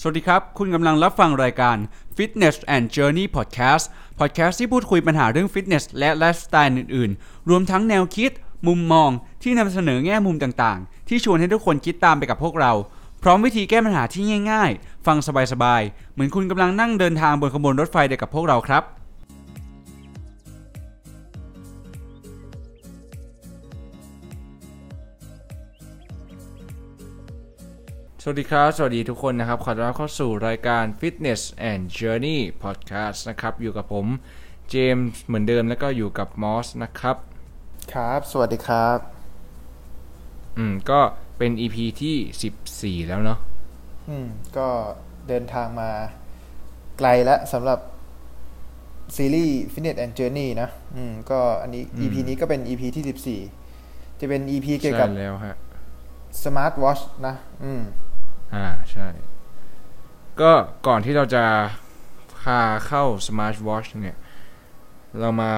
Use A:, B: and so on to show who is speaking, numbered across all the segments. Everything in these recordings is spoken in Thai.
A: สวัสดีครับ คุณกำลังรับฟังรายการ Fitness and Journey Podcast Podcast ที่พูดคุยปัญหาเรื่องฟิตเนสและไลฟ์สไตล์อื่นๆ รวมทั้งแนวคิด มุมมองที่นำเสนอแง่มุมต่างๆ ที่ชวนให้ทุกคนคิดตามไปกับพวกเรา พร้อมวิธีแก้ปัญหาที่ง่าย ๆ ฟังสบายๆ เหมือนคุณกำลังนั่งเดินทางบนขบวนรถไฟเดียวกับพวกเราครับ สวัสดีครับ สวัสดีทุกคนนะครับ ขอต้อนรับเข้าสู่รายการ Fitness and Journey Podcast นะครับ อยู่กับผมเจมส์เหมือนเดิมแล้วก็อยู่กับมอสนะครับ
B: ครับ สวัสดีครับ
A: อืม ก็เป็น EP ที่14แล้วเนาะ
B: อืม ก็เดินทางมาไกลแล้วสำหรับซีรีส์ Fitness and Journey นะ อืม ก็อันนี้ EP นี้ก็เป็น EP ที่14จะเป็น EP เกี่ยวกับ
A: ใช่แล้วฮะ
B: Smart Watch นะ อืม
A: อ่าใช่ ก็ก่อนที่เราจะพาเข้า Smart Watch เนี่ย เรามา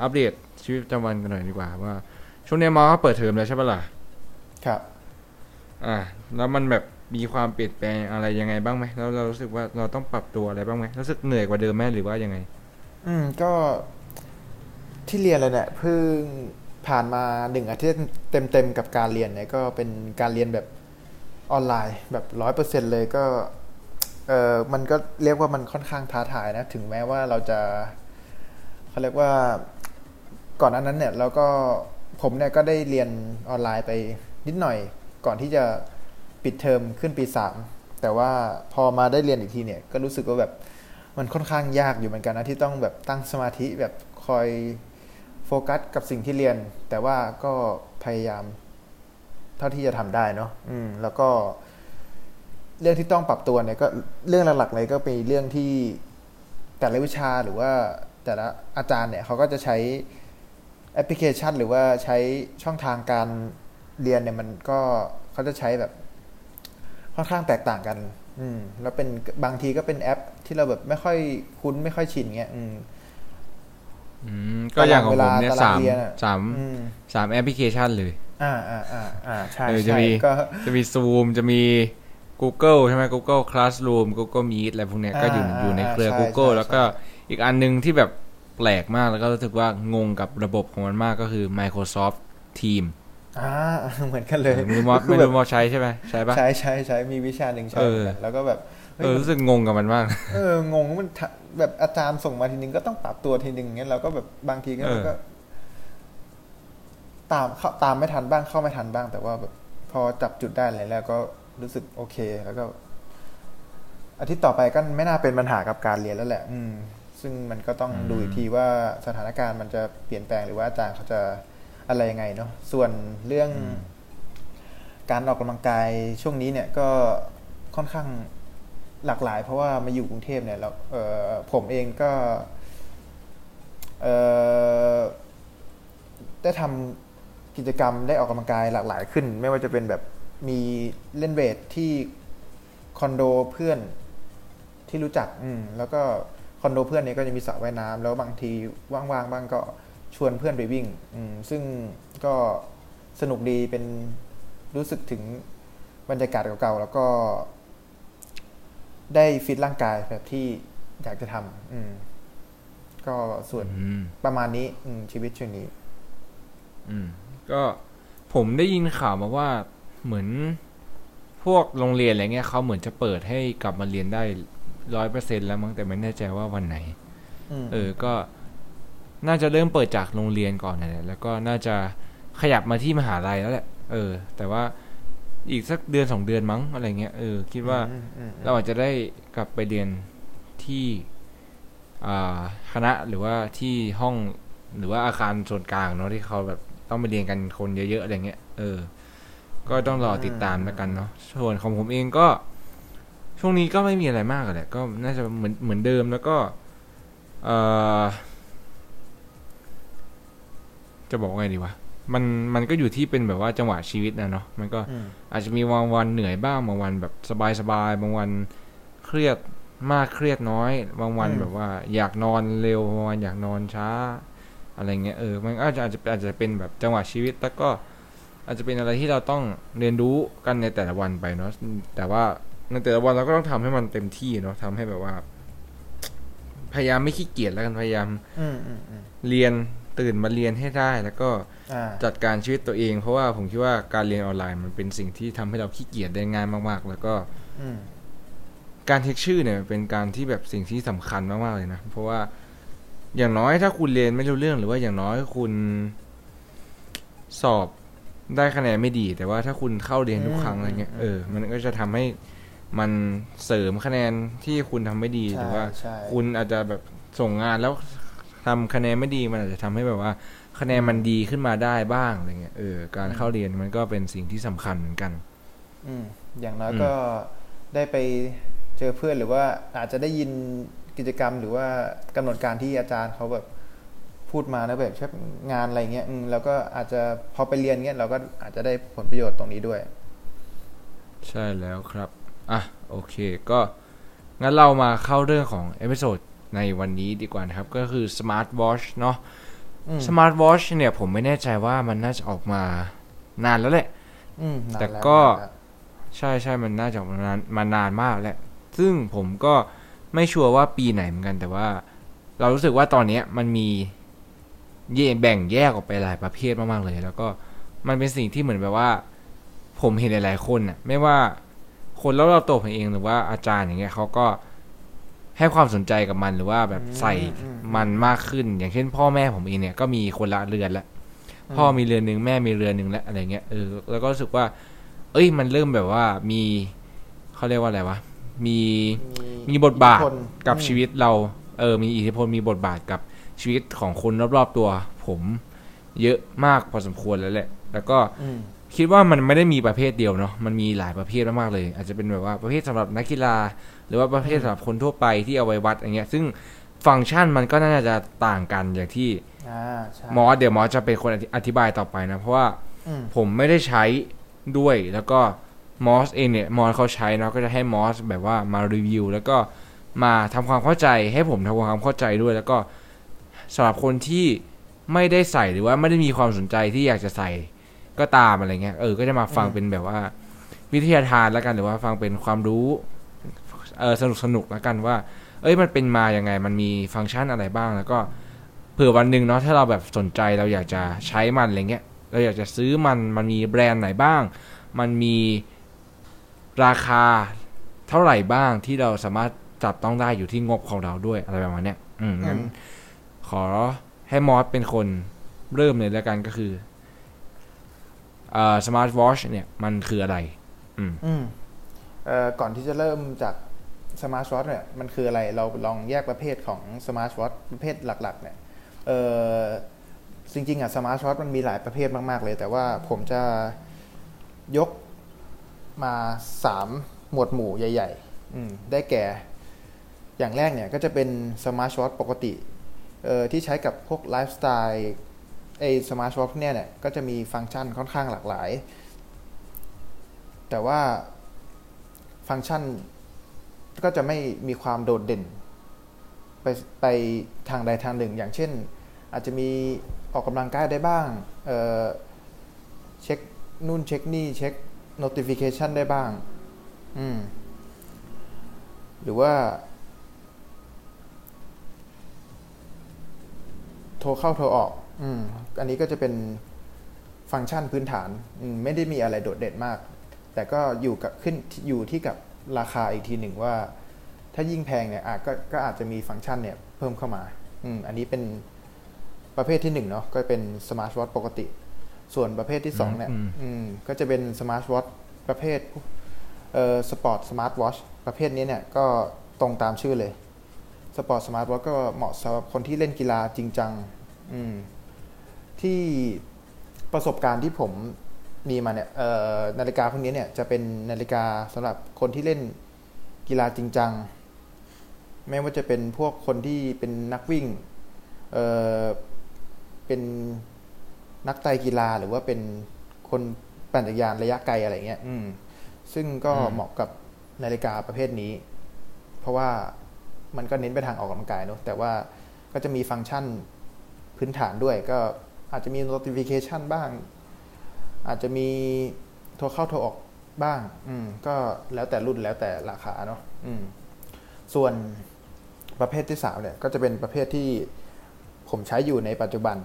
A: อัปเดตชีวิตประจำวันกันหน่อยดีกว่า ว่า ช่วงนี้มอเขาเปิดเทอมแล้วใช่ปะล่ะ
B: ครับ
A: อ่า แล้วมันแบบมีความเปลี่ยนแปลงอะไรยังไงบ้างไหมแล้วเรารู้สึกว่าเราต้องปรับตัวอะไรบ้างไหมรู้สึกเหนื่อยกว่าเดิมไหมหรือว่ายังไง
B: อืมก็ที่เรียนเลยเนี่ยเพิ่งผ่านมาหนึ่งอาทิตย์เต็มๆกับการเรียนเนี่ยก็เป็นการเรียนแบบ ออนไลน์แบบร้อยเปอร์เซ็นเลยก็เออมันก็เรียกว่ามันค่อนข้างท้าทายนะ ถึงแม้ว่าเราจะเขาเรียกว่าก่อนหน้านั้นเนี่ยเราก็ผมเนี่ยก็ได้เรียนออนไลน์ไปนิดหน่อย ก่อนที่จะปิดเทอมขึ้นปีสามแต่ว่าพอมาได้เรียนอีกทีเนี่ย ก็รู้สึกว่าแบบมันค่อนข้างยากอยู่เหมือนกันนะที่ต้องแบบตั้งสมาธิแบบคอยโฟกัสกับสิ่งที่เรียน แต่ว่าก็พยายาม ท่าที่จะทำได้เนาะอืม แล้วก็เรื่องที่ต้องปรับตัวเนี่ยก็เรื่องหลักๆเลยก็เป็นเรื่องที่แต่ละวิชาหรือว่าแต่ละอาจารย์เนี่ยเขาก็จะใช้แอปพลิเคชัน หรือว่าใช้ช่องทางการเรียนเนี่ยมันก็เขาจะใช้แบบค่อนข้างแตกต่างกัน อืม แล้วเป็นบางทีก็เป็นแอป ที่เราแบบไม่ค่อยคุ้นไม่ค่อยชินเงี้ย อืม
A: อืมก็อย่างของผมเนี่ย
B: ตาราง
A: สาม
B: เรียนอะ
A: สาม
B: อืม
A: สามแอปพลิเคชันเลย
B: อ่าอ่าอ่าอ่าใช่
A: เออจะ
B: ใช่
A: มี
B: ก็
A: จะมี Zoom จะมี Google ใช่ไหม Google Classroom Google Meet อะไรพวกเนี้ยก็อยู่
B: อ่า
A: อยู่ในเครือ
B: ใช่
A: Google
B: ใช่
A: แล้วก็
B: ใช่
A: อีกอันหนึงที่แบบแปลกมากแล้วก็รู้สึกว่างงกับระบบของมันมากก็คือ Microsoft Team
B: อ่าเหมือนกันเลย
A: ไม่รู้ว่า
B: คื
A: ไม่
B: อแบบ
A: รู้ว่าใช้ใช่ไหมใช่ปะ
B: ใช้ใช้ใช้มีวิชาหนึ่งใช้
A: เอ
B: เหมื
A: อ
B: อนกันแล้วก็แบบเฮ้ย
A: เออรู้สึกงงกับมันมาก
B: เอองงว่ามันทะแบบอาจารย์ส่งมาทีนึงก็ต้องปรับตัวทีนึงเงี้ยเราก็แบบบางทีก็
A: เออ
B: เราก็ ตามเข้าตามไม่ทันบ้างเข้าไม่ทันบ้าง แต่ว่าแบบพอจับจุดได้อะไรแล้วก็รู้สึกโอเค แล้วก็อาทิตย์ต่อไปก็ไม่น่าเป็นปัญหากับการเรียนแล้วแหละ อืม ซึ่งมันก็ต้องดูอีกทีว่าสถานการณ์มันจะเปลี่ยนแปลงหรือว่าอาจารย์เขาจะอะไรยังไงเนาะส่วนเรื่อง การออกกำลังกายช่วงนี้เนี่ยก็ค่อนข้างหลากหลาย เพราะว่ามาอยู่กรุงเทพเนี่ยเราเออผมเองก็เออได้ทำ กิจกรรมได้ออกกำลังกายหลากหลายขึ้น ไม่ว่าจะเป็นแบบมีเล่นเวทที่คอนโดเพื่อนที่รู้จักอืมแล้วก็คอนโดเพื่อนเนี่ยก็จะมีสระว่ายน้ำแล้วบางทีว่างๆบ้างก็ชวนเพื่อนไปวิ่งอืมซึ่งก็สนุกดีเป็นรู้สึกถึงบรรยากาศเก่าๆแล้วก็ ได้ฟิตร่างกายแบบที่อยากจะทำอืมก็ส่วน
A: อืม
B: ประมาณนี้ อืมชีวิตช่วงนี้
A: อืม ก็ผมได้ยินข่าวมาว่าเหมือนพวกโรงเรียนอะไรเงี้ยเขาเหมือนจะเปิดให้กลับมาเรียนได้ร้อยเปอร์เซ็นแล้วมั้งแต่ไม่แน่ใจว่าวันไหน
B: อืม
A: เออก็น่าจะเริ่มเปิดจากโรงเรียนก่อนนะแหละแล้วก็น่าจะขยับมาที่มหาลัยแล้วแหละ เออ แต่ว่าอีกสักเดือนสองเดือนมั้งอะไรเงี้ยเออคิดว่า
B: อืมอืมอืม
A: เราอาจจะได้กลับไปเรียนที่อ่าคณะหรือว่าที่ห้องหรือว่าอาคารส่วนกลางเนาะที่เขาแบบ ต้องไปเรียนกันคนเยอะๆอะไรเงี้ยเออ ก็ต้องรอติดตามแล้วกันเนาะส่วนของผมเองก็ ช่วงนี้ก็ไม่มีอะไรมากอะแหละก็น่าจะเหมือนเหมือนเดิมแล้วก็เออจะบอกว่าไงดีวะมันมันก็อยู่ที่เป็นแบบว่าจังหวะชีวิตนะเนาะมันก็
B: อืม
A: อาจจะมีบางวันเหนื่อยบ้างบางวันแบบสบายๆบางวันเครียดมากเครียดน้อย บางวัน
B: อืม
A: แบบว่า อยากนอนเร็วบางวันอยากนอนช้า อะไรเงี้ยเออมันอาจจะอาจจะอาจจะเป็นแบบจังหวะชีวิต แล้วก็อาจจะเป็นอะไรที่เราต้องเรียนรู้กันในแต่ละวันไปเนาะแต่ว่าในแต่ละวันเราก็ต้องทำให้มันเต็มที่เนาะทำให้แบบว่า พยายามไม่ขี้เกียจแล้วกันพยายาม
B: อืมอืมอืม
A: เรียนตื่นมาเรียนให้ได้แล้วก็
B: อ่า
A: จัดการชีวิตตัวเอง เพราะว่าผมคิดว่าการเรียนออนไลน์มันเป็นสิ่งที่ทำให้เราขี้เกียจได้ง่ายมากๆ แล้วก็
B: อืม
A: การเทคชื่อเนี่ยเป็นการที่แบบสิ่งที่สำคัญมากๆเลยนะเพราะว่า อย่างน้อยถ้าคุณเรียนไม่รู้เรื่องหรือว่าอย่างน้อยคุณสอบได้คะแนนไม่ดี แต่ว่าถ้าคุณเข้าเรียนทุกครั้งอะไรเงี้ยเออมันก็จะทำให้มันเสริมคะแนนที่คุณทำไม่ดีห
B: ใช่
A: รือว่า
B: ใช่
A: คุณอาจจะแบบส่งงานแล้วทำคะแนนไม่ดีมันอาจจะทำให้แบบว่า คะแนนมันดีขึ้นมาได้บ้างอะไรเงี้ยเออการเข้าเรียนมันก็เป็นสิ่งที่สำคัญเหมือนกัน
B: อืมอย่างน้อย
A: อืม
B: ก็ได้ไปเจอเพื่อนหรือว่าอาจจะได้ยิน กิจกรรมหรือว่ากำหนดการที่อาจารย์เขาแบบพูดมานะแบบเช่นงานอะไรเงี้ยอืมแล้วก็อาจจะพอไปเรียนเงี้ยเราก็อาจจะได้ผลประโยชน์ตรงนี้ด้วย
A: ใช่แล้วครับ อะ โอเค ก็งั้นเรามาเข้าเรื่องของ episode ในวันนี้ดีกว่านะครับ ก็คือ Smart Watch เนาะ
B: อืม
A: Smart Watch เนี่ยผมไม่แน่ใจว่ามันน่าจะออกมานานแล้วแหละ
B: อืมนาน
A: แต่
B: ล้ว
A: ก็
B: นานแล้ว
A: ใช่ใช่มันน่าจะออกมานานมานานมากแหละ ซึ่งผมก็ ไม่ชัวร์ว่าปีไหนเหมือนกันแต่ว่า เรารู้สึกว่าตอนเนี้ยมันมีแยกแบ่งแยกออกไปหลายประเภทมากๆเลย แล้วก็มันเป็นสิ่งที่เหมือนแบบว่า ผมเห็นหลายๆคนน่ะ ไม่ว่าคนรอบๆตัวผมเองหรือว่าอาจารย์อย่างเงี้ยเขาก็ให้ความสนใจกับมันหรือว่าแบบใส่มันมากขึ้น อย่างเช่น พ่อแม่ผมเองเนี่ยก็มีคนละเรือนแล้วพ่อมีเรือนหนึ่งแม่มีเรือนหนึ่งแล้วอะไรเงี้ยเออแล้วก็รู้สึกว่า เอ้ยมันเริ่มแบบว่ามีเขาเรียกว่าอะไรวะ มีมีบทบาท
B: อิทธิพล
A: กับ
B: อืม
A: ชีวิตเรา เออ มีอิทธิพลมีบทบาทกับชีวิตของคนรอบๆตัว ผมเยอะมากพอสมควรแล้วแหละ แล้วก็
B: อืม
A: คิดว่ามันไม่ได้มีประเภทเดียวเนาะ มันมีหลายประเภทมากๆเลย อาจจะเป็นแบบว่าประเภทสำหรับนักกีฬา หรือว่าประเภทสำหรับคนทั่วไปที่เอาไว้วัดอย่างเงี้ย ซึ่งฟังก์ชันมันก็น่าจะต่างกันอย่างที่
B: อ่าใช่
A: มอสเดี๋ยวมอสจะเป็นคนอธิอธิบายต่อไปนะ เพราะว่า
B: อืม
A: ผมไม่ได้ใช้ด้วยแล้วก็ มอสเองเนี่ยมอสเขาใช้เนาะก็จะให้มอสแบบว่ามารีวิว แล้วก็มาทำความเข้าใจให้ผมทำความเข้าใจด้วย แล้วก็สำหรับคนที่ไม่ได้ใส่หรือว่าไม่ได้มีความสนใจที่อยากจะใส่ก็ตามอะไรเงี้ยเออก็จะมาฟัง
B: อืม
A: เป็นแบบว่า วิทยาทานแล้วกันหรือว่าฟังเป็นความรู้เออสนุกสนุกแล้วกันว่า เอ้ยมันเป็นมาอย่างไง มันมีฟังก์ชันอะไรบ้าง แล้วก็เผื่อวันหนึ่งเนาะถ้าเราแบบสนใจเราอยากจะใช้มันอะไรเงี้ยเราอยากจะซื้อมันมันมีแบรนด์ไหนบ้าง มันมี ราคาเท่าไหร่บ้างที่เราสามารถจับต้องได้อยู่ที่งบของเราด้วยอะไรประมาณเนี้ยอืมงั้น
B: อืม
A: ขอให้มอสเป็นคนเริ่มเลยแล้วกันก็คือเอ่อ smart watch เนี่ยมันคืออะไร อืม
B: อืมเอ่อก่อนที่จะเริ่มจาก smart watch เนี่ยมันคืออะไรเราลองแยกประเภทของ smart watch ประเภทหลัก ๆ เนี่ยเออจริงๆอะ smart watch มันมีหลายประเภทมาก ๆ เลย แต่ว่าผมจะยก มาสามหมวดหมู่ใหญ่ๆอืมได้แก่ อย่างแรกเนี่ยก็จะเป็น smart watch ปกติเอ่อที่ใช้กับพวกไลฟ์สไตล์ไอสมาร์ทวอทเนี่ยเนี่ยก็จะมีฟังก์ชันค่อนข้างหลากหลาย แต่ว่าฟังก์ชันก็จะไม่มีความโดดเด่น ไปไปทางใดทางหนึ่ง อย่างเช่น อาจจะมีออกกำลังกายได้บ้างเอ่อเช็คนู่นเช็คนี่เช็ค notification ได้บ้าง อืม หรือว่า โทรเข้าโทรออก อืม อันนี้ก็จะเป็นฟังก์ชันพื้นฐานมไม่ได้มีอะไรโดดเด่นมาก แต่ก็อยู่กับขึ้นอยู่ที่กับราคาอีกทีหนึ่งว่า ถ้ายิ่งแพงเนี่ยอาจก็ก็อาจจะมีฟังก์ชันเนี่ย เพิ่มเข้ามา อืม อันนี้เป็นประเภทที่หนึ่งเนาะก็เป็น smart watch ปกติ ส่วนประเภทที่สองเนี่ย
A: อืม
B: อืมก็จะเป็น smart watch ประเภทเอ่อ sport smart watch ประเภทนี้เนี่ยก็ตรงตามชื่อเลย sport smart watch ก็เหมาะสำหรับคนที่เล่นกีฬาจริงจังอืมที่ประสบการณ์ที่ผมมีมาเนี่ยเอ่อนาฬิกาพวกนี้เนี่ยจะเป็นนาฬิกาสำหรับคนที่เล่นกีฬาจริงจัง ไม่ว่าจะเป็นพวกคนที่เป็นนักวิ่งเอ่อเป็น นักไตรกีฬาหรือว่าเป็นคนปั่นจักรยานระยะไกลอะไรเงี้ยอืม ซึ่งก็
A: อืม
B: เหมาะกับนาฬิกาประเภทนี้ เพราะว่ามันก็เน้นไปทางออกกำลังกายเนอะแต่ว่าก็จะมีฟังก์ชันพื้นฐานด้วย ก็อาจจะมี notification บ้าง อาจจะมีโทรเข้าโทรออกบ้าง อืม ก็แล้วแต่รุ่นแล้วแต่ราคาเนาะอืม ส่วนประเภทที่สามเนี่ย ก็จะเป็นประเภทที่ผมใช้อยู่ในปัจจุบัน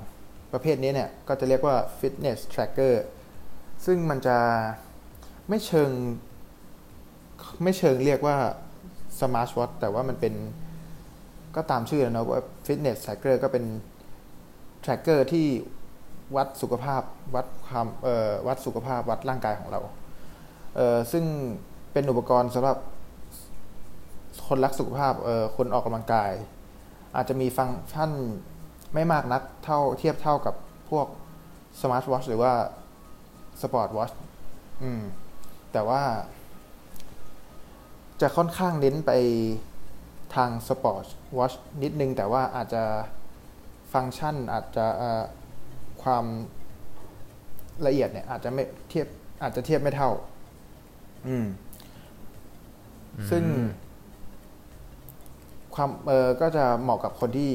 B: ประเภทนี้เนี่ยก็จะเรียกว่า fitness tracker ซึ่งมันจะไม่เชิง ไม่เชิงเรียกว่า smart watch แต่ว่ามันเป็นก็ตามชื่อแล้วเนาะว่า fitness tracker ก็เป็น tracker ที่วัดสุขภาพวัดความเอ่อวัดสุขภาพวัดร่างกายของเราเอ่อซึ่งเป็นอุปกรณ์สำหรับคนรักสุขภาพเอ่อคนออกกำลังกาย อาจจะมีฟังก์ชัน ไม่มากนักเท่าเทียบเท่ากับพวก smart watch หรือว่า sport watch อืม แต่ว่า จะค่อนข้างเน้นไปทาง sport watch นิดนึง แต่ว่าอาจจะฟังก์ชันอาจจะเอ่อความละเอียดเนี่ย อาจจะไม่เทียบ อาจจะเทียบไม่เท่า อืม ซึ่ง ความเออก็จะเหมาะกับคนที่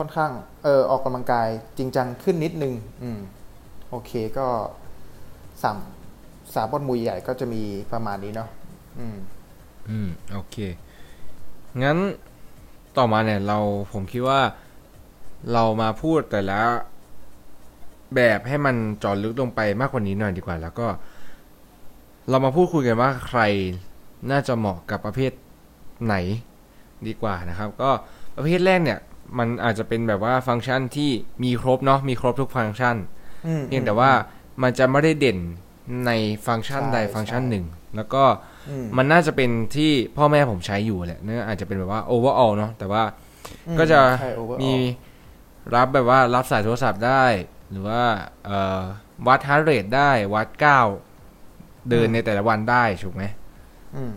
B: ค่อนข้างเออออกกำลังกายจริงจังขึ้นนิดนึง อืม โอเคก็สามสามบอลมุยใหญ่ก็จะมีประมาณนี้เนาะอืม
A: อืม โอเค งั้นต่อมาเนี่ย เราผมคิดว่าเรามาพูดแต่ละแบบให้มันจอดลึกลงไปมากกว่านี้หน่อยดีกว่า แล้วก็ เรามาพูดคุยกันว่าใครน่าจะเหมาะกับประเภทไหนดีกว่านะครับ ก็ประเภทแรกเนี่ย มันอาจจะเป็นแบบว่าฟังก์ชันที่มีครบเนาะมีครบทุกฟังก์ชัน
B: อืม
A: เพียงแต่ว่ามันจะไม่ได้เด่นในฟังก์ชัน
B: ใช่
A: ใดฟังก์ชัน
B: ใช่
A: หนึ่ง แล้วก็
B: อืม
A: มันน่าจะเป็นที่พ่อแม่ผมใช้อยู่แหละเนื่ออาจจะเป็นแบบว่า overall เนาะแต่ว่า
B: อืม
A: ก็จะ
B: ใช่ overall
A: มีรับแบบว่ารับสายโทรศัพท์ได้ หรือว่าเอ่อวัด heart rate ได้วัดก้าวเดินในแต่ละวันได้ถูกไหม
B: อืม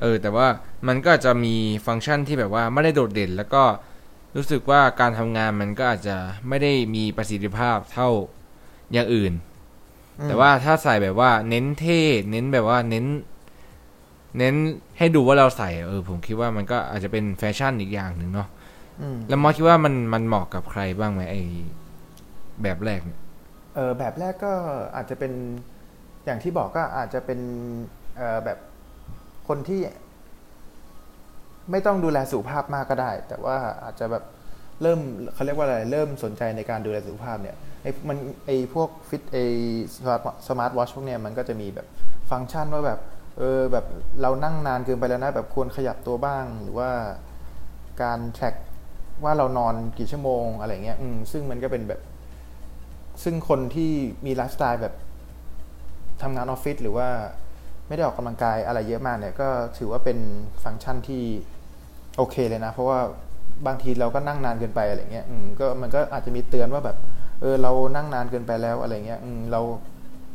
A: เออ แต่ว่ามันก็จะมีฟังก์ชันที่แบบว่าไม่ได้โดดเด่น แล้วก็ รู้สึกว่าการทำงานมันก็อาจจะไม่ได้มีประสิทธิภาพเท่าอย่างอื่น
B: อืม
A: แต่ว่าถ้าใส่แบบว่า เน้นเท่ เน้นแบบว่าเน้น เน้นให้ดูว่าเราใส่เออ ผมคิดว่ามันก็อาจจะเป็นแฟชั่นอีกอย่างหนึ่งเนาะ
B: อืม
A: แล้วมอสคิดว่ามันมันเหมาะกับใครบ้างไหมไอแบบแรกเนี่ย
B: เออแบบแรกก็อาจจะเป็นอย่างที่บอกก็อาจจะเป็นเออแบบคนที่ ไม่ต้องดูแลสุขภาพมากก็ได้ แต่ว่าอาจจะแบบเริ่มเขาเรียกว่าอะไรเริ่มสนใจในการดูแลสุขภาพเนี่ยไอ้มันไอ้พวกฟิตไอ้ smart watch พวกเนี้ยมันก็จะมีแบบฟังก์ชันว่าแบบเออแบบเรานั่งนานเกินไปแล้วนะแบบควรขยับตัวบ้างหรือว่าการแทร็กว่าเรานอนกี่ชั่วโมงอะไรเงี้ยอืมซึ่งมันก็เป็นแบบ ซึ่งคนที่มีไลฟ์สไตล์แบบทำงานออฟฟิศหรือว่าไม่ได้ออกกำลังกายอะไรเยอะมากเนี่ยก็ถือว่าเป็นฟังก์ชันที่ โอเคเลยนะ เพราะว่าบางทีเราก็นั่งนานเกินไปอะไรเงี้ยอืมก็มันก็อาจจะมีเตือนว่าแบบ เออเรานั่งนานเกินไปแล้วอะไรเงี้ยอืมเรา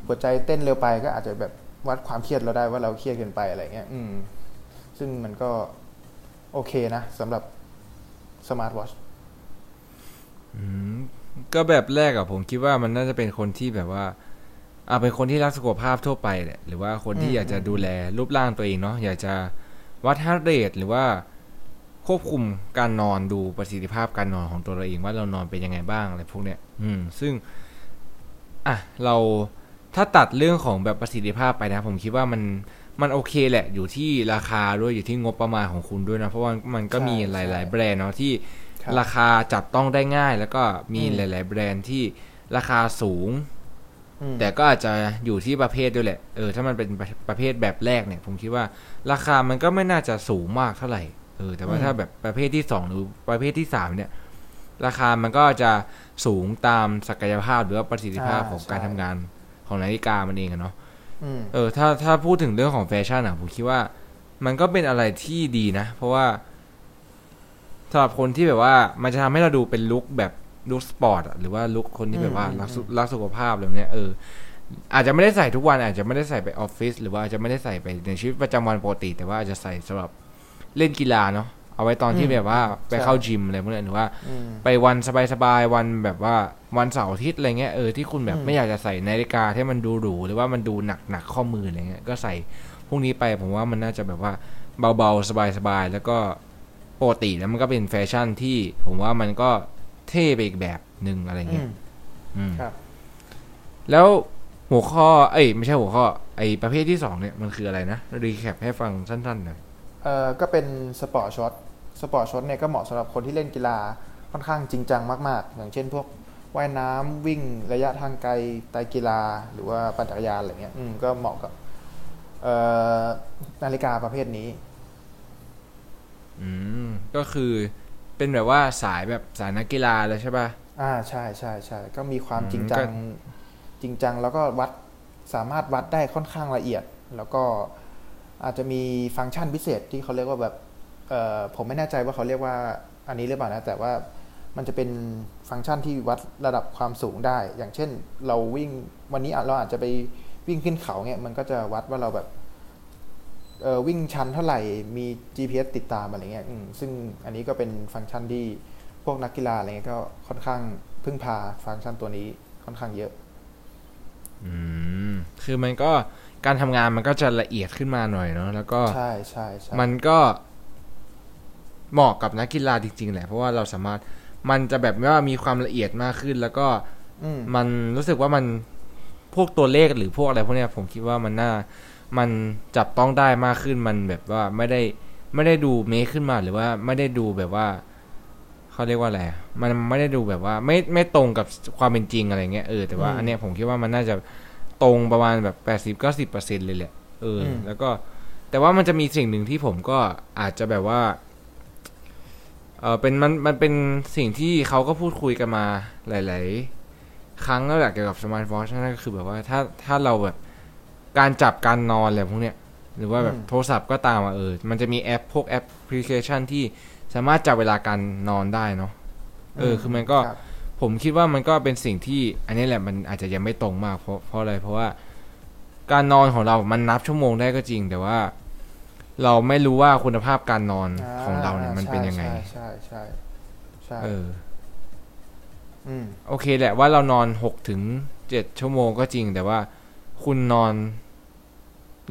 B: หัวใจเต้นเร็วไปก็อาจจะแบบวัดความเครียดเราได้ว่าเราเครียดเกินไปอะไรเงี้ย อืม ซึ่งมันก็โอเคนะสำหรับ smart watchอื
A: มก็แบบแรกอะผมคิดว่ามันน่าจะเป็นคนที่แบบว่าอ่าเป็นคนที่รักสุขภาพทั่วไปแหละหรือว่าคนที่
B: อืม
A: อยากจะดูแลรูปร่างตัวเองเนาะอยากจะวัด heart rate หรือว่า ควบคุมการนอนดูประสิทธิภาพการนอนของตัวเราเองว่าเรานอนเป็นยังไงบ้างอะไรพวกเนี้ย อืม ซึ่ง อะ เราถ้าตัดเรื่องของแบบประสิทธิภาพไปนะ ผมคิดว่ามันมันโอเคแหละ อยู่ที่ราคาด้วยอยู่ที่งบประมาณของคุณด้วยนะ เพราะว่ามันก็มี
B: ใช่
A: ห
B: ใช่
A: ลาย ๆ แบรนด์เนาะที่
B: ครับ
A: ราคาจับต้องได้ง่าย แล้วก็มี
B: อืม
A: หลาย ๆ แบรนด์ที่ราคาสูง
B: อืม
A: แต่ก็อาจจะอยู่ที่ประเภทด้วยแหละ เออ ถ้ามันเป็นประประเภทแบบแรกเนี่ย ผมคิดว่า ราคามันก็ไม่น่าจะสูงมากเท่าไหร่ เออแต่ว่า
B: อืม
A: ถ้าแบบประเภทที่สองหรือประเภทที่สามเนี่ย ราคามันก็จะสูงตามศักยภาพหรือว่าประสิทธิภาพของการทำงานของนาฬิกามันเองอะเนาะ
B: อืม
A: เออ ถ้าถ้าพูดถึงเรื่องของแฟชั่นอะผมคิดว่า มันก็เป็นอะไรที่ดีนะ เพราะว่าสำหรับคนที่แบบว่า มันจะทำให้เราดูเป็น look แบบ look sport อะหรือว่า look คนที่แบบว่า
B: อืม
A: รักสุรักสุขภาพอะไรแบบเนี้ยเอออาจจะไม่ได้ใส่ทุกวัน อาจจะไม่ได้ใส่ไปออฟฟิศหรือว่าอาจจะไม่ได้ใส่ไปในชีวิตประจำวันปกติ แต่ว่าอาจจะใส่สำหรับ เล่นกีฬาเนาะเอาไว้ตอนที่
B: อืม
A: แบบว่าไป
B: ใช่
A: เข้าจิมอะไรพวกนี้หรือว่า
B: อืม
A: ไปวันสบายๆวันแบบว่าวันเสาร์อาทิตย์อะไรเงี้ยเออที่คุณแบบ
B: อืม
A: ไม่อยากจะใส่นาฬิกาให้มันดูหรูหรือว่ามันดูหนักหนักข้อมืออะไรเงี้ยก็ใส่พวกนี้ไปผมว่ามันน่าจะแบบว่าเบาๆสบายๆแล้วก็ปกติแล้วมันก็เป็นแฟชั่นที่ผมว่ามันก็เท่ไปอีกแบบหนึ่งอะไร
B: อื
A: เงี้ย
B: ม
A: อืม
B: ครับ
A: แล้วหัวข้อ เอ้ย ไม่ใช่หัวข้อ ไอประเภทที่สองเนี่ยมันคืออะไรนะ recap ให้ฟังสั้นๆหน่อย
B: เอ่อก็เป็น sport watch sport watch เนี่ยก็เหมาะสำหรับคนที่เล่นกีฬาค่อนข้างจริงจังมาก ๆ อย่างเช่นพวกว่ายน้ำวิ่งระยะทางไกลไตรกีฬา หรือว่าปั่นจักรยานอะไรเงี้ยอืมก็เหมาะกับเอ่อนาฬิกาประเภทนี้
A: อืม ก็คือเป็นแบบว่าสายแบบสายนักกีฬาเลยใช่ป่ะ
B: อ่าใช่ใช่ใช่ก็มีความ
A: อืม
B: จริงจัง
A: ก็
B: จริงจังแล้วก็วัดสามารถวัดได้ค่อนข้างละเอียด แล้วก็ อาจจะมีฟังก์ชันพิเศษที่เขาเรียกว่าแบบผมไม่แน่ใจว่าเขาเรียกว่าอันนี้หรือเปล่านะ แต่ว่ามันจะเป็นฟังก์ชันที่วัดระดับความสูงได้ อย่างเช่นเราวิ่งวันนี้เราอาจจะไปวิ่งขึ้นเขาเนี่ยมันก็จะวัดว่าเราแบบวิ่งชันเท่าไหร่มี GPS ติดตามอะไรเงี้ยซึ่งอันนี้ก็เป็นฟังก์ชันที่พวกนักกีฬาอะไรเงี้ยก็ค่อนข้างพึ่งพาฟังก์ชันตัวนี้ค่อนข้างเยอะ
A: อืม คือมันก็ การทำงานมันก็จะละเอียดขึ้นมาหน่อยเนาะแล้วก็
B: ใช่ใช่ใช่
A: มันก็เหมาะกับนักกีฬาจริงๆแหละเพราะว่าเราสามารถมันจะแบบว่ามีความละเอียดมากขึ้น แล้วก็
B: อืม
A: มันรู้สึกว่ามันพวกตัวเลขหรือพวกอะไรพวกเนี้ยผมคิดว่ามันน่า มันจับต้องได้มากขึ้นมันแบบว่าไม่ได้ไม่ได้ดูเมคขึ้นมาหรือว่าไม่ได้ดูแบบว่าเขาเรียกว่าอะไรอะมันไม่ได้ดูแบบว่า ไม่ไม่ตรงกับความเป็นจริงอะไรเงี้ยเออแต่ว่า
B: อืม
A: อันเนี้ยผมคิดว่ามันน่าจะ ตรงประมาณแบบแปดสิบเก้าสิบเปอร์เซ็นเลยแหละเอออ
B: ม
A: แล้วก็แต่ว่ามันจะมีสิ่งหนึ่งที่ผมก็อาจจะแบบว่าเออเป็นมันมันเป็นสิ่งที่เขาก็พูดคุยกันมาหลาย ๆ ครั้งแล้วแหละเกี่ยวกับสมาร์ทวอชนั่นก็คือแบบว่าถ้าถ้าเราแบบการจับการนอนอะไรพวกเนี้ยหรือว่าแบบ
B: อืม
A: โทรศัพท์ก็ตามอะเออ มันจะมีแอปพวกแอปพลิเคชันที่สามารถจับเวลาการนอนได้เนาะเออ คือมันก็
B: ครับ
A: ผมคิดว่ามันก็เป็นสิ่งที่อันนี้แหละมันอาจจะยังไม่ตรงมากเพราะเพราะอะไรเพราะว่าการนอนของเรามันนับชั่วโมงได้ก็จริง แต่ว่า เราไม่รู้ว่าคุณภาพการนอนของเราเนี่ยมันเป็นยังไง
B: ใช่ใช่ใช่ใช่
A: เออ
B: อืม
A: โอเคแหละว่าเรานอนหกถึงเจ็ดชั่วโมงก็จริง แต่ว่าคุณนอน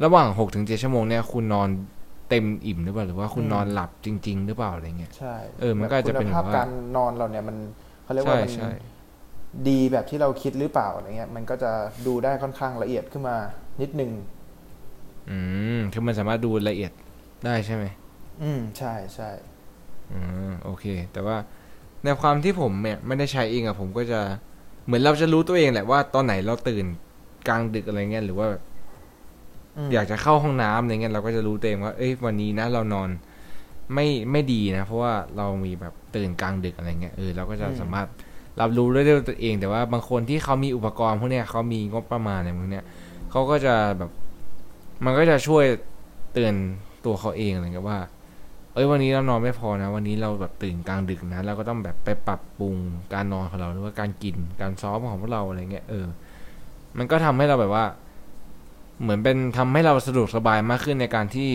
A: ระหว่างหกถึงเจ็ดชั่วโมงเนี่ย คุณนอนเต็มอิ่มหรือเปล่าหรือว่าคุณ
B: อืม
A: นอนหลับจริง ๆ หรือเปล่าอะไรเงี้ย
B: ใช่
A: เออมันก็อาจจะเป็น
B: คุณภาพ
A: แบบว่า
B: การนอนเราเนี่ยมัน เขาเรียก
A: ใช่
B: ว่ามัน
A: ใช่
B: ดีแบบที่เราคิดหรือเปล่าอะไรเงี้ย มันก็จะดูได้ค่อนข้างละเอียดขึ้นมานิดนึง
A: อืมคือมันสามารถดูละเอียดได้ใช่ไหม
B: อืมใช่ใช่
A: อืมโอเค แต่ว่าในความที่ผมเนี่ยไม่ได้ใช้เองอะผมก็จะเหมือนเราจะรู้ตัวเองแหละว่าตอนไหนเราตื่นกลางดึกอะไรเงี้ยหรือว่า
B: ม
A: อยากจะเข้าห้องน้ำอะไรเงี้ยเราก็จะรู้ตัวเองว่า เอ้ยวันนี้นะเรานอน ไม่ไม่ดีนะ เพราะว่าเรามีแบบตื่นกลางดึกอะไรเงี้ยเออเราก็จะสามารถรับรู้ได้ด้วยตัวเอง แต่ว่าบางคนที่เขามีอุปกรณ์พวกเนี้ยเขามีงบประมาณอะไรพวกเนี้ยเขาก็จะแบบ มันก็จะช่วยเตือนตัวเขาเองอะไรเงี้ยว่า เอ้ยวันนี้เรานอนไม่พอนะ วันนี้เราแบบตื่นกลางดึกนะเราก็ต้องแบบไปปรับปรุงการนอนของเราหรือว่าการกินการซ้อมของพวกเราอะไรเงี้ยเออ มันก็ทำให้เราแบบว่า เหมือนเป็นทำให้เราสะดวกสบายมากขึ้นในการที่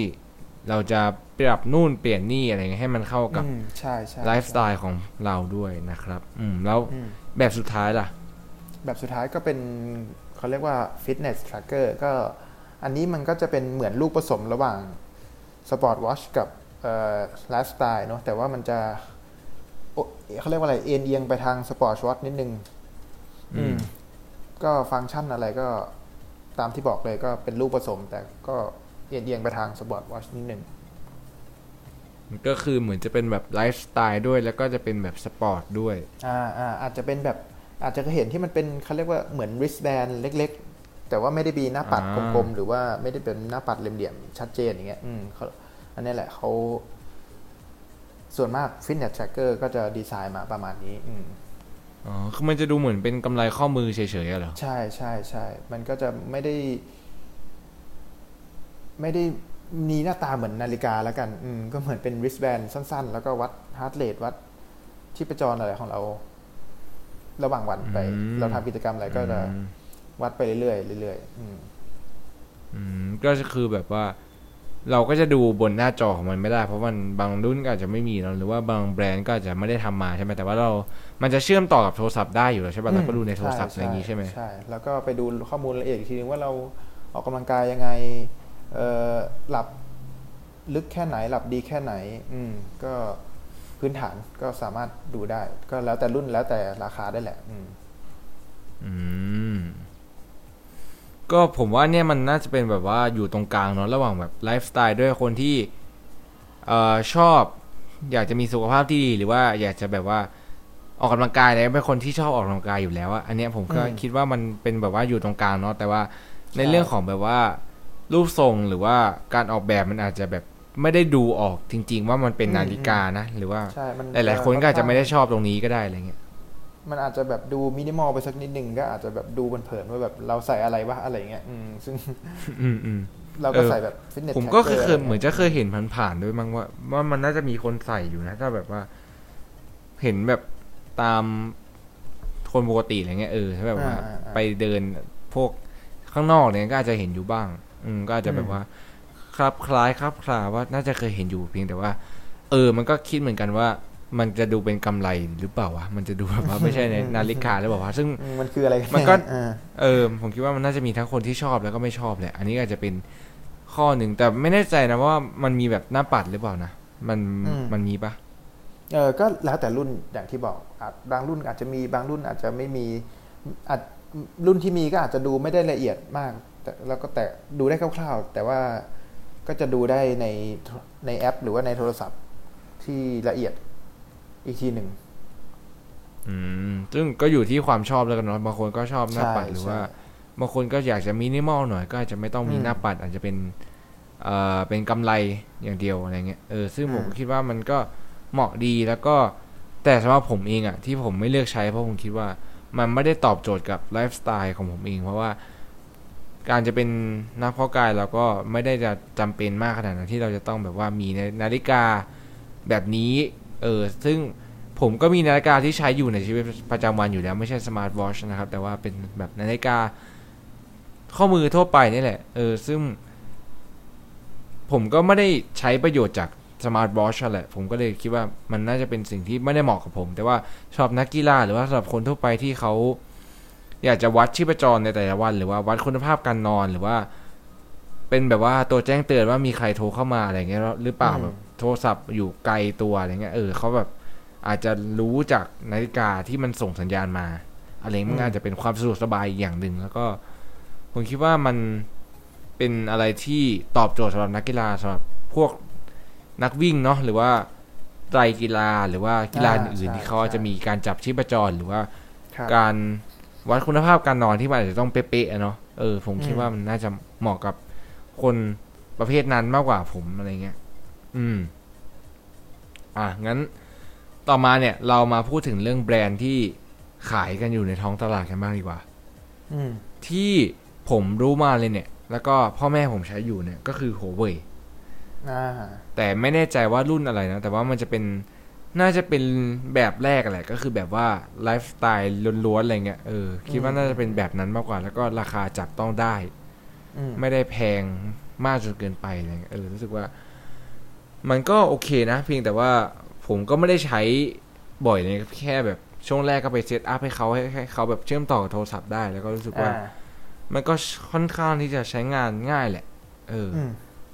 A: เราจะ ปรับนู่นเปลี่ยนนี่อะไรเงี้ยให้มันเข้ากับ
B: อืมใช่ใช่
A: ไลฟ์สไตล์ของเราด้วยนะครับ อืมแล้ว
B: อืม
A: แบบสุดท้ายล่ะ
B: แบบสุดท้ายก็เป็นเขาเรียกว่า fitness tracker ก็อันนี้มันก็จะเป็นเหมือนลูกผสมระหว่าง sport watch กับไลฟ์สไตล์เนาะแต่ว่ามันจะโอเขาเรียกว่าอะไรเอนเอียงไปทาง sport watch นิดนึง
A: อืม
B: ก็ฟังก์ชันอะไรก็ตามที่บอกเลยก็เป็นลูกผสม แต่ก็เอียงเอียงไปทาง sport watch นิดนึง
A: ก็คือเหมือนจะเป็นแบบไลฟ์สไตล์ด้วย แล้วก็จะเป็นแบบสปอร์ตด้วย
B: อ่าอ่าอาจจะเป็นแบบอาจจะเคยเห็นที่มันเป็นเขาเรียกว่าเหมือน wristband เล็ก ๆ แต่ว่าไม่ได้มีหน้าปัด
A: อ่าก
B: ลมๆ หรือว่าไม่ได้เป็นหน้าปัดเหลี่ยมๆชัดเจนอย่างเงี้ยอืมเขาอันนี้แหละเขาส่วนมาก fitness tracker ก็จะดีไซน์มาประมาณนี้ อืม
A: อ๋อ คือมันจะดูเหมือนเป็นกำไรข้อมือเฉยๆอะเหรอ
B: ใช่ใช่ใช่ มันก็จะไม่ได้ ไม่ได้ มีหน้าตาเหมือนนาฬิกาแล้วกัน อืมก็เหมือนเป็น wristband สั้น ๆ แล้วก็วัด heart rate วัดชีพจรอะไรของเรา ระหว่างวันไป
A: อืม
B: เราทำกิจกรรมอะไรก็จะ
A: อืม
B: วัดไปเรื่อยๆเรื่อยๆอืม
A: อืมก็คือแบบว่า เราก็จะดูบนหน้าจอของมันไม่ได้ เพราะมันบางรุ่นก็อาจจะไม่มีเนอะหรือว่าบางแบรนด์ก็อาจจะไม่ได้ทำมาใช่ไหมแต่ว่าเรา มันจะเชื่อมต่อกับโทรศัพท์ได้อยู่แล้วใช่ป่ะเราก็ดูในโทรศัพท์อะไรอย่างงี้ใช่ไหม
B: ใช่แล้วก็ไปดูข้อมูลละเอียดอีกทีนึงว่าเราออกกำลังกายยังไงเอ่อ หลับลึกแค่ไหน หลับดีแค่ไหน อืม ก็พื้นฐานก็สามารถดูได้ ก็แล้วแต่รุ่นแล้วแต่ราคาได้แหละ อืม
A: อืม ก็ผมว่าเนี่ยมันน่าจะเป็นแบบว่าอยู่ตรงกลางเนาะระหว่างแบบไลฟ์สไตล์ด้วยคนที่เอ่อชอบ อยากจะมีสุขภาพที่ดีหรือว่าอยากจะแบบว่าออกกำลังกายเนี่ยเป็นคนที่ชอบออกกำลังกายอยู่แล้วอะอันเนี้ยผมก็
B: อืม
A: คิดว่ามันเป็นแบบว่าอยู่ตรงกลางเนาะแต่ว่าใน
B: ใช่
A: เรื่องของแบบว่า รูปทรงหรือว่าการออกแบบมันอาจจะแบบไม่ได้ดูออกจริง ๆ ว่ามันเป็นนาฬิกานะ หรือว่า
B: ใช่มัน
A: หลายๆคนก็อาจจะไม่ได้ชอบตรงนี้ก็ได้อะไรเงี้ย
B: มันอาจจะแบบดูมินิมอลไปสักนิดหนึ่งก็อาจจะแบบดูเผินๆว่าแบบเราใส่อะไรวะอะไรเงี้ยอืมซึ่ง
A: อืมอืม
B: เราก็
A: เออ
B: ใส่แบบฟิตเนส
A: ผมก็เคยเคยเหมือนจะเคยเห็นผ่านๆด้วยมั้งว่าว่ามันน่าจะมีคนใส่อยู่นะ ถ้าแบบว่า เห็นแบบตามคนปกติอะไรเงี้ยเออถ้าแบบว่า ไปเดินพวกข้างนอกเนี่ยก็อาจจะเห็นอยู่บ้าง อืมก็อาจจะแบบว่าครับคล้ายครับคลาว่าน่าจะเคยเห็นอยู่เพียงแต่ว่า เออ มันก็คิดเหมือนกันว่า มันจะดูเป็นกำไรหรือเปล่าวะมันจะดูแบบว่าไม่ใช่ในนาฬิกาหรือเปล่าวะซึ่ง
B: อืมมันคืออะไร
A: มันก็
B: เออ
A: เออ ผมคิดว่ามันน่าจะมีทั้งคนที่ชอบแล้วก็ไม่ชอบแหละอันนี้อาจจะเป็นข้อหนึ่งแต่ไม่แน่ใจนะว่ามันมีแบบหน้าปัดหรือเปล่านะมันมันมีปะ
B: เออก็แล้วแต่รุ่นอย่างที่บอกอาจบางรุ่นอาจจะมีบางรุ่นอาจจะไม่มีอาจรุ่นที่มีก็อาจจะดูไม่ได้ละเอียดมาก แต่แล้วก็แต่ดูได้คร่าวๆ แต่ว่าก็จะดูได้ในในแอป หรือว่าในโทรศัพท์ที่ละเอียดอีกทีหนึ่ง
A: อืมซึ่งก็อยู่ที่ความชอบแล้วกันเนาะบางคนก็ชอบหน้าปัด
B: ใช่
A: หรือว่า
B: ใช่
A: บางคนก็อยากจะมินิมอลหน่อยก็อาจจะไม่ต้องมี
B: อืม
A: หน้าปัด อาจจะเป็นเอ่อเป็นกำไรอย่างเดียวอะไรเงี้ยเออซึ่งผม
B: อืม
A: คิดว่ามันก็เหมาะดีแล้วก็แต่สำหรับผมเองอะที่ผมไม่เลือกใช้เพราะผมคิดว่ามันไม่ได้ตอบโจทย์กับไลฟ์สไตล์ของผมเอง เพราะว่า การจะเป็นนักเพาะกายเราก็ไม่ได้จะจำเป็นมากขนาดนั้นที่เราจะต้องแบบว่ามีนาฬิกาแบบนี้เออซึ่งผมก็มีนาฬิกาที่ใช้อยู่ในชีวิตประจำวันอยู่แล้ว ไม่ใช่ smart watch นะครับ แต่ว่าเป็นแบบนาฬิกา ข้อมือทั่วไปนี่แหละเออซึ่ง ผมก็ไม่ได้ใช้ประโยชน์จาก smart watch แหละ ผมก็เลยคิดว่ามันน่าจะเป็นสิ่งที่ไม่ได้เหมาะกับผม แต่ว่าสำหรับนักกีฬาหรือว่าสำหรับคนทั่วไปที่เขา อยากจะวัดชีพจรในแต่ละวัน หรือว่าวัดคุณภาพการนอนหรือว่า เป็นแบบว่าตัวแจ้งเตือนว่ามีใครโทรเข้ามาอะไรเงี้ยหรือเปล่า
B: อืม
A: แบบโทรศัพท์อยู่ไกลตัวอะไรเงี้ยเออเขาแบบอาจจะรู้จากนาฬิกาที่มันส่งสัญญาณมา อะไรเงี้ยมันอาจจะเป็นความสะดวกสบายอีกอย่างหนึ่งแล้วก็ผมคิดว่ามันเป็นอะไรที่ตอบโจทย์สำหรับนักกีฬาสำหรับพวกนักวิ่งเนาะหรือว่าไตรกีฬาหรือว่ากีฬา
B: อ่า
A: อื่นๆ
B: ใช่
A: ที่เขาอาจจะ
B: ใช่
A: มีการจับชีพจรหรือว่า
B: ครับ
A: การ วัดคุณภาพการนอนที่มันอาจจะต้องเป๊ะๆอะเนาะเออผมคิด
B: อืม
A: ว่ามันน่าจะเหมาะกับคนประเภทนั้นมากกว่าผมอะไรเงี้ย อืม อะงั้นต่อมาเนี่ย เรามาพูดถึงเรื่องแบรนด์ที่ขายกันอยู่ในท้องตลาดกันบ้างดีกว่า
B: อืม
A: ที่ผมรู้มาเลยเนี่ย แล้วก็พ่อแม่ผมใช้อยู่เนี่ย ก็คือหัวเว่ย
B: อ่า
A: แต่ไม่แน่ใจว่ารุ่นอะไรนะ แต่ว่ามันจะเป็น น่าจะเป็นแบบแรกแหละก็คือแบบว่าไลฟ์สไตล์ล้วนๆอะไรเงี้ยเออคิดว่าน่าจะเป็นแบบนั้นมากกว่า แล้วก็ราคาจับต้องได้
B: อืม
A: ไม่ได้แพงมากจนเกินไปอะไรเงี้ยเออรู้สึกว่า มันก็โอเคนะ เพียงแต่ว่าผมก็ไม่ได้ใช้บ่อยเลยแค่แบบช่วงแรกก็ไปเซตอัพให้เขาให้ให้เขาแบบเชื่อมต่อกับโทรศัพท์ได้ แล้วก็รู้สึกว่า
B: อ่า
A: มันก็ค่อนข้างที่จะใช้งานง่ายแหละ เอออ
B: อืม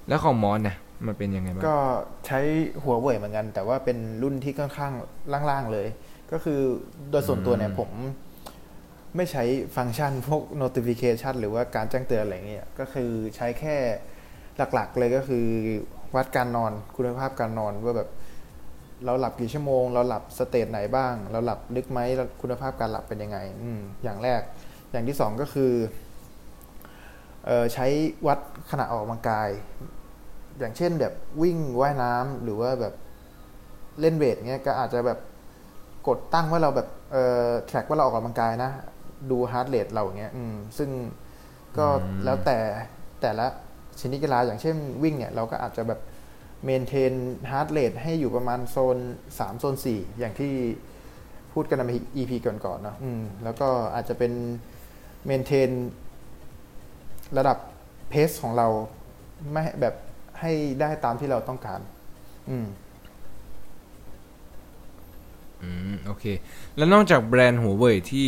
A: แล้วของมอนเนี่ย มันเป็นยังไงบ้าง
B: ก็ใช้หัวเว่ยเหมือนกัน แต่ว่าเป็นรุ่นที่ค่อนข้างล่างๆเลย ก็คือโดยส่วนตัวเนี่ย
A: อืม
B: ผมไม่ใช้ฟังก์ชันพวก notification หรือว่าการแจ้งเตือนอะไรเงี้ย ก็คือใช้แค่หลักๆเลยก็คือวัดการนอนคุณภาพการนอนว่าแบบ เราหลับกี่ชั่วโมง เราหลับสเตจไหนบ้าง เราหลับลึกไหมแล้วคุณภาพการหลับเป็นยังไงอืมอย่างแรก อย่างที่สองก็คือเออใช้วัดขณะออกกำลังกาย อย่างเช่นแบบวิ่งว่ายน้ำหรือว่าแบบเล่นเวทเงี้ยก็อาจจะแบบกดตั้งว่าเราแบบเอ่อ track ว่าเราออกกำลังกายนะ ดู heart rate เราอย่างเงี้ยอืมซึ่งก็
A: อืม
B: แล้วแต่แต่ละชนิดกีฬาอย่างเช่นวิ่งเนี่ยเราก็อาจจะแบบ maintain heart rate ให้อยู่ประมาณโซน 3 โซน 4 อย่างที่พูดกันใน EP ก่อนๆเนอะอืมแล้วก็อาจจะเป็น maintain ระดับ pace ของเราไม่ให้แบบ ให้ได้ตามที่เราต้องการ อืม
A: อืมโอเค แล้วนอกจากแบรนด์หัวเว่ยที่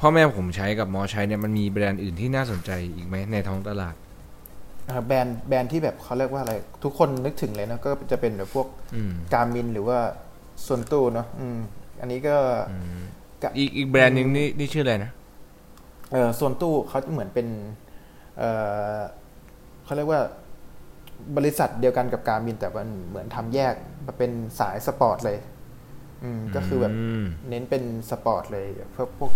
A: พ่อแม่ผมใช้กับมอใช้เนี่ยมันมีแบรนด์อื่นที่น่าสนใจอีกไหมในท้องตลาด
B: อ่าแบรนด์แบรนด์ที่แบบเขาเรียกว่าอะไร ทุกคนนึกถึงเลยนะก็จะเป็นแบบพวก
A: อืม
B: การมินหรือว่าส่วนตู้เนาะอืมอันนี้ก็
A: อืม
B: กะ
A: อีกอีกแบรนด์หนึ่งนี่นี่ชื่ออะไรนะ
B: เออส่วนตู้เขาเหมือนเป็น เออเขาเรียกว่า บริษัทเดียวกันกับ Garmin แต่มันเหมือนทำแยกมาเป็นสายสปอร์ตเลย อืมก็คือแบบเน้นเป็นสปอร์ตเลยเพื่อพวก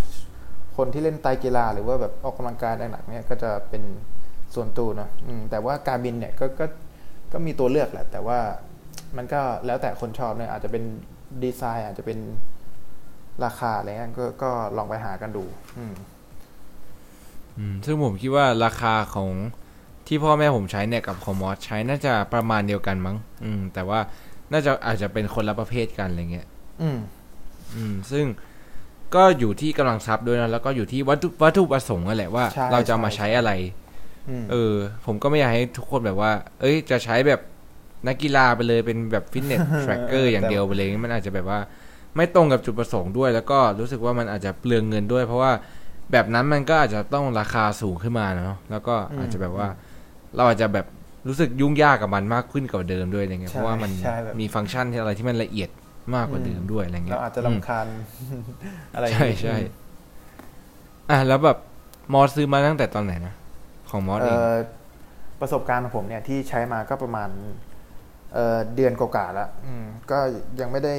B: คนที่เล่นไตรกีฬาหรือว่าแบบออกกำลังกายหนักๆเนี่ยก็จะเป็นส่วนตัวเนาะอืมแต่ว่า Garmin เนี่ยก็ก็ก็มีตัวเลือกแหละ แต่ว่ามันก็แล้วแต่คนชอบเนี่ยอาจจะเป็นดีไซน์ อาจจะเป็นราคาอะไรเงี้ยก็ก็ลองไปหากันดู อืม
A: อืมซึ่งผมคิดว่าราคาของ ที่พ่อแม่ผมใช้เนี่ยกับของมอสใช้น่าจะประมาณเดียวกันมั้ง อืม แต่ว่าน่าจะอาจจะเป็นคนละประเภทกันอะไรเงี้ย
B: อืม
A: อืม ซึ่งก็อยู่ที่กำลังทรัพย์ด้วยนะ แล้วก็อยู่ที่วัตถุวัตถุประสงค์นั่นแหละว่า
B: ใช่
A: เราจะเอามา
B: ใช่
A: ใช้อะไร
B: อืม
A: เออ ผมก็ไม่อยากให้ทุกคนแบบว่า เอ้ย จะใช้แบบนักกีฬาไปเลยเป็นแบบฟิตเนสทร็กเกอร์อย่างเดียวไปเลย มันอาจจะแบบว่า ไม่ตรงกับจุดประสงค์ด้วย แล้วก็รู้สึกว่ามันอาจจะเปลืองเงินด้วย เพราะว่าแบบนั้นมันก็อาจจะต้องราคาสูงขึ้นมาเนาะ แล้วก็อาจจะแบบว่า เราอาจจะแบบรู้สึกยุ่งยากกับมันมากขึ้นกว่าเดิมด้วยอะไรเงี้ย
B: ใช่
A: เพราะว่ามัน
B: ใช่แบบ
A: มีฟังก์ชันที่อะไรที่มันละเอียดมากกว่าเดิมด้วยอะไรเงี้
B: เรา
A: ย
B: อาจจะ
A: อืม
B: รำคาญอะไรอย่าง
A: ใช่
B: งี้
A: ใช่อะแล้วแบบมอสซื้อมาตั้งแต่ตอนไหนนะของมอส
B: เอ
A: เอง
B: อประสบการณ์ของผมเนี่ยที่ใช้มาก็ประมาณเออเดือนกว่าๆแล้วอืมก็ยังไม่ได้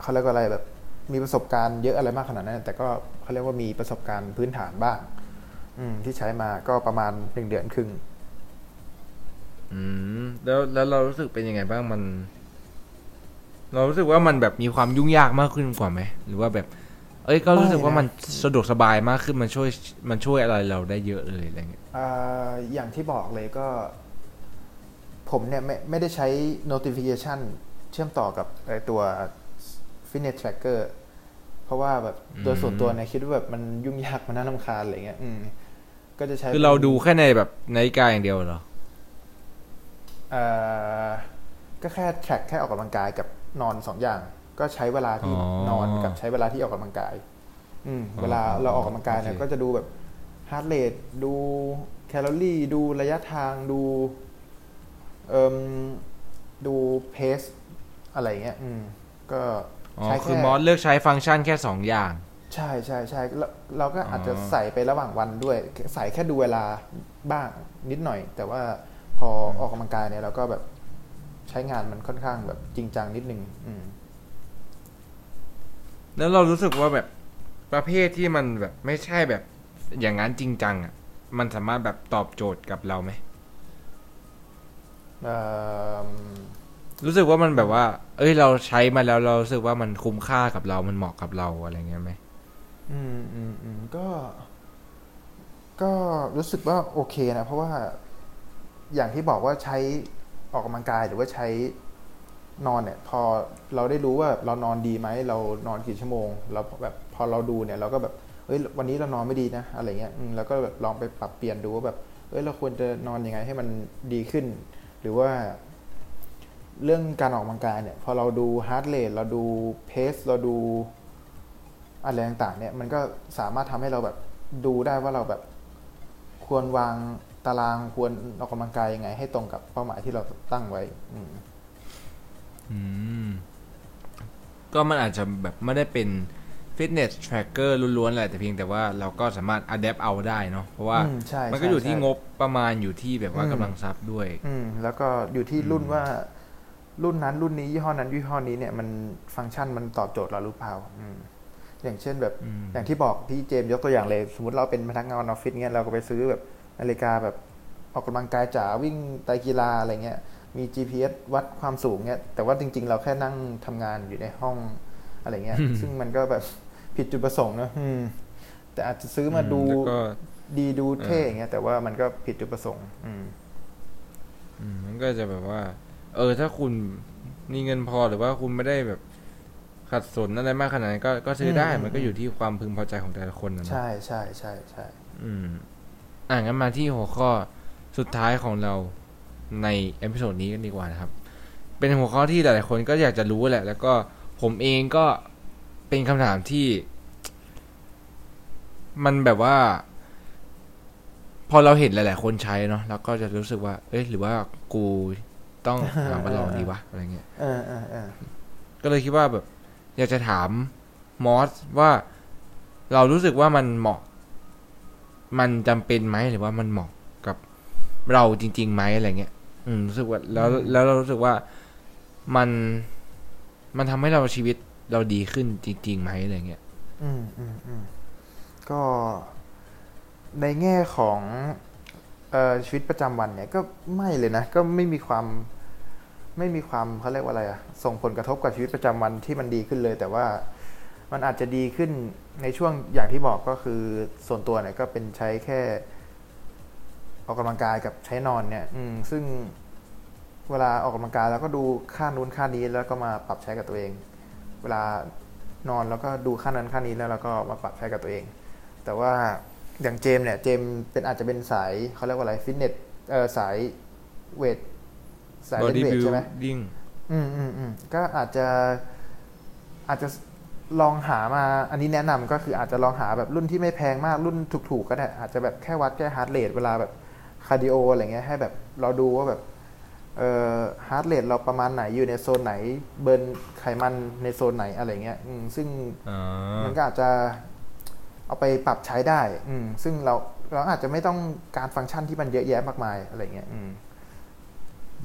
B: เขาเรียกว่าอะไรแบบ มีประสบการณ์เยอะอะไรมากขนาดนั้น แต่ก็เขาเรียกว่ามีประสบการณ์พื้นฐานบ้าง อืมที่ใช้มาก็ประมาณหนึ่งเดือนครึ่ง
A: อืมแล้วแล้วเรารู้สึกเป็นยังไงบ้างมัน เรารู้สึกว่ามันแบบมีความยุ่งยากมากขึ้นกว่าไหมหรือว่าแบบ เอ้ยก็รู้สึกว่ามันสะดวกสบายมากขึ้นมันช่วยมันช่วยอะไรเราได้เยอะเลยอะไรเงี้ย
B: อ่าอย่างที่บอกเลยก็ ผมเนี่ยไม่ไม่ได้ใช้ notification เชื่อมต่อกับไอตัว fitness tracker เพราะว่าแบบโดยส่วนตัวเนี่ยคิดว่าแบบมันยุ่งยากมันน่ารำคาญอะไรเงี้ยอืมก็จะใช้
A: คือเราดูแค่ในแบบนาฬิกาอย่างเดียวเหรอ
B: เอ่อก็แค่ track แค่ออกกำลังกายกับนอนสองอย่าง ก็ใช้เวลาที่
A: อ๋อ
B: นอนกับใช้เวลาที่ออกกำลังกายอืม
A: อ๋อ
B: เวลาเราออกกำลังกายเนี่ย
A: โอเค
B: ก็จะดูแบบ heart rate ดูแคลอรี่ดูระยะทางดูเอ่มดูเพสอะไรเงี้ยอืมก็
A: อ๋อ
B: ใช้
A: คือ
B: แค่
A: มอสเลือกใช้ฟังก์ชันแค่สองอย่าง
B: ใช่ใช่ใช่เราเราก็อาจจะ
A: อ๋อ
B: ใส่ไประหว่างวันด้วย ใส่แค่ดูเวลาบ้างนิดหน่อย แต่ว่า พอออกกำลังกายเนี่ยเราก็แบบใช้งานมันค่อนข้างแบบจริงจังนิดนึงอืม
A: แล้วเรารู้สึกว่าแบบประเภทที่มันแบบไม่ใช่แบบอย่างนั้นจริงจังอะ มันสามารถแบบตอบโจทย์กับเราไหม
B: เอ่อ
A: รู้สึกว่ามันแบบว่า เอ้ย เราใช้มาแล้วเรารู้สึกว่ามันคุ้มค่ากับเรา มันเหมาะกับเราอะไรเงี้ยไหม
B: อืมอืมอืมก็ ก็รู้สึกว่าโอเคนะ เพราะว่า อย่างที่บอกว่าใช้ออกกำลังกายหรือว่าใช้นอนเนี่ยพอเราได้รู้ว่าเรานอนดีไหมเรานอนกี่ชั่วโมงเราแบบพอเราดูเนี่ยเราก็แบบเฮ้ยวันนี้เรานอนไม่ดีนะอะไรเงี้ยแล้วก็แบบลองไปปรับเปลี่ยนดูว่าแบบเอ้ยเราควรจะนอนยังไงให้มันดีขึ้น หรือว่า เรื่องการออกกำลังกายเนี่ยพอเราดูฮาร์ดเรทเราดูเพสเราดูอะไรต่างๆเนี่ยมันก็สามารถทำให้เราแบบดูได้ว่าเราแบบควรวาง ตารางควรออกกำลังกายยังไง ให้ตรงกับเป้าหมายที่เราตั้งไว้ อืม
A: อืมก็มันอาจจะแบบไม่ได้เป็นฟิตเนส t ทร็กเกอร์ล้วนๆแหละแต่เพียงแต่ว่าเราก็สามารถอัดแอปเอาได้เนาะเพราะว่า
B: อืมใช่
A: มันก็อยู่
B: ใช่
A: ที่
B: ใช่
A: งบประมาณอยู่ที่แบบว่า
B: อืม
A: กำลังทรัพย์ด้วย
B: อืมแล้วก็อยู่ที่รุ่นว่า รุ่นนั้นรุ่นนี้ยี่ห้อนั้นยี่ห้อนี้เนี่ยมันฟังก์ชันมันตอบโจทย์เราหรือเปล่าอืมอย่างเช่นแบบ
A: อืม
B: อย่างที่บอกพี่เจมส์ยกตัวอย่างเลย สมมติเราเป็นพนักงานออฟฟิศเงี้ยเราก็ไปซื้อแบบ นาฬิกาแบบออกกำลังกายจ๋าวิ่งไตรกีฬาอะไรเงี้ยมี GPS วัดความสูงเงี้ยแต่ว่าจริง ๆ เราแค่นั่งทำงานอยู่ในห้องอะไรเงี้ย ซึ่งมันก็แบบผิดจุดประสงค์นะอืมแต่อาจจะซื้อมาดู
A: แล้วก็
B: ดีดูเท่
A: เอออ
B: อย่างเงี้ยแต่ว่ามันก็ผิดจุดประสงค์อืม
A: อืมมันก็จะแบบว่า เออ ถ้าคุณมีเงินพอหรือว่าคุณไม่ได้แบบขัดสนอะไรมากขนาดนั้นก็ก็ซื้อได้
B: อืม
A: มันก็อยู่ที่ความพึงพอใจของแต่ละคนนะเนอะ
B: ใช่ใช่ใช่ใช่
A: อืม อะงั้นมาที่หัวข้อสุดท้ายของเราใน episode นี้กันดีกว่านะครับ เป็นหัวข้อที่หลายๆคนก็อยากจะรู้แหละ แล้วก็ผมเองก็เป็นคำถามที่ มันแบบว่า พอเราเห็นหลาย ๆ คนใช้เนาะแล้วก็จะรู้สึกว่า เอ้ยหรือว่ากูต้องหามาลองดีวะอะไรเงี้ย
B: เออเออเออ
A: ก็เลยคิดว่าแบบ อยากจะถามมอสว่าเรารู้สึกว่ามันเหมาะ มันจำเป็นไหมหรือว่ามันเหมาะกับเราจริงๆไหมอะไรเงี้ย อืมรู้สึกว่าแล้วแล้วเรารู้สึกว่ามันมันทำให้เราชีวิตเราดีขึ้นจริงๆไหมอะไรเงี้ย
B: อืมอืมอืมก็ในแง่ของเอ่อชีวิตประจำวันเนี่ยก็ไม่เลยนะ ก็ไม่มีความไม่มีความเขาเรียกว่าอะไรอะส่งผลกระทบกับชีวิตประจำวันที่มันดีขึ้นเลย แต่ว่า มันอาจจะดีขึ้นในช่วงอย่างที่บอกก็คือส่วนตัวเนี่ยก็เป็นใช้แค่ออกกำลังกายกับใช้นอนเนี่ย อืม ซึ่งเวลาออกกำลังกายแล้วก็ดูค่านู้นค่านี้แล้วก็มาปรับใช้กับตัวเอง เวลานอนแล้วก็ดูค่านั้นค่านี้แล้วเราก็มาปรับใช้กับตัวเอง แต่ว่าอย่างเจมส์เนี่ยเจมส์เป็นอาจจะเป็นสายเขาเรียกว่าอะไรฟิตเนสเออสาย weight สายเล่น weight ใช่ไหม
A: ดิ้ง
B: อืมอืมอืมก็อาจจะอาจจะ ลองหามาอันนี้แนะนำก็คืออาจจะลองหาแบบรุ่นที่ไม่แพงมากรุ่นถูกๆก็ได้อาจจะแบบแค่วัดแค่ heart rate เวลาแบบคาร์ดิโออะไรเงี้ยให้แบบเราดูว่าแบบเอ่อ heart rate เราประมาณไหนอยู่ในโซนไหน burn ไขมันในโซนไหนอะไรเงี้ยอืมซึ่ง
A: อ๋อ
B: มันก็อาจจะเอาไปปรับใช้ได้อืมซึ่งเราเราอาจจะไม่ต้องการฟังก์ชันที่มันเยอะแยะมากมายอะไรเงี้ย อืม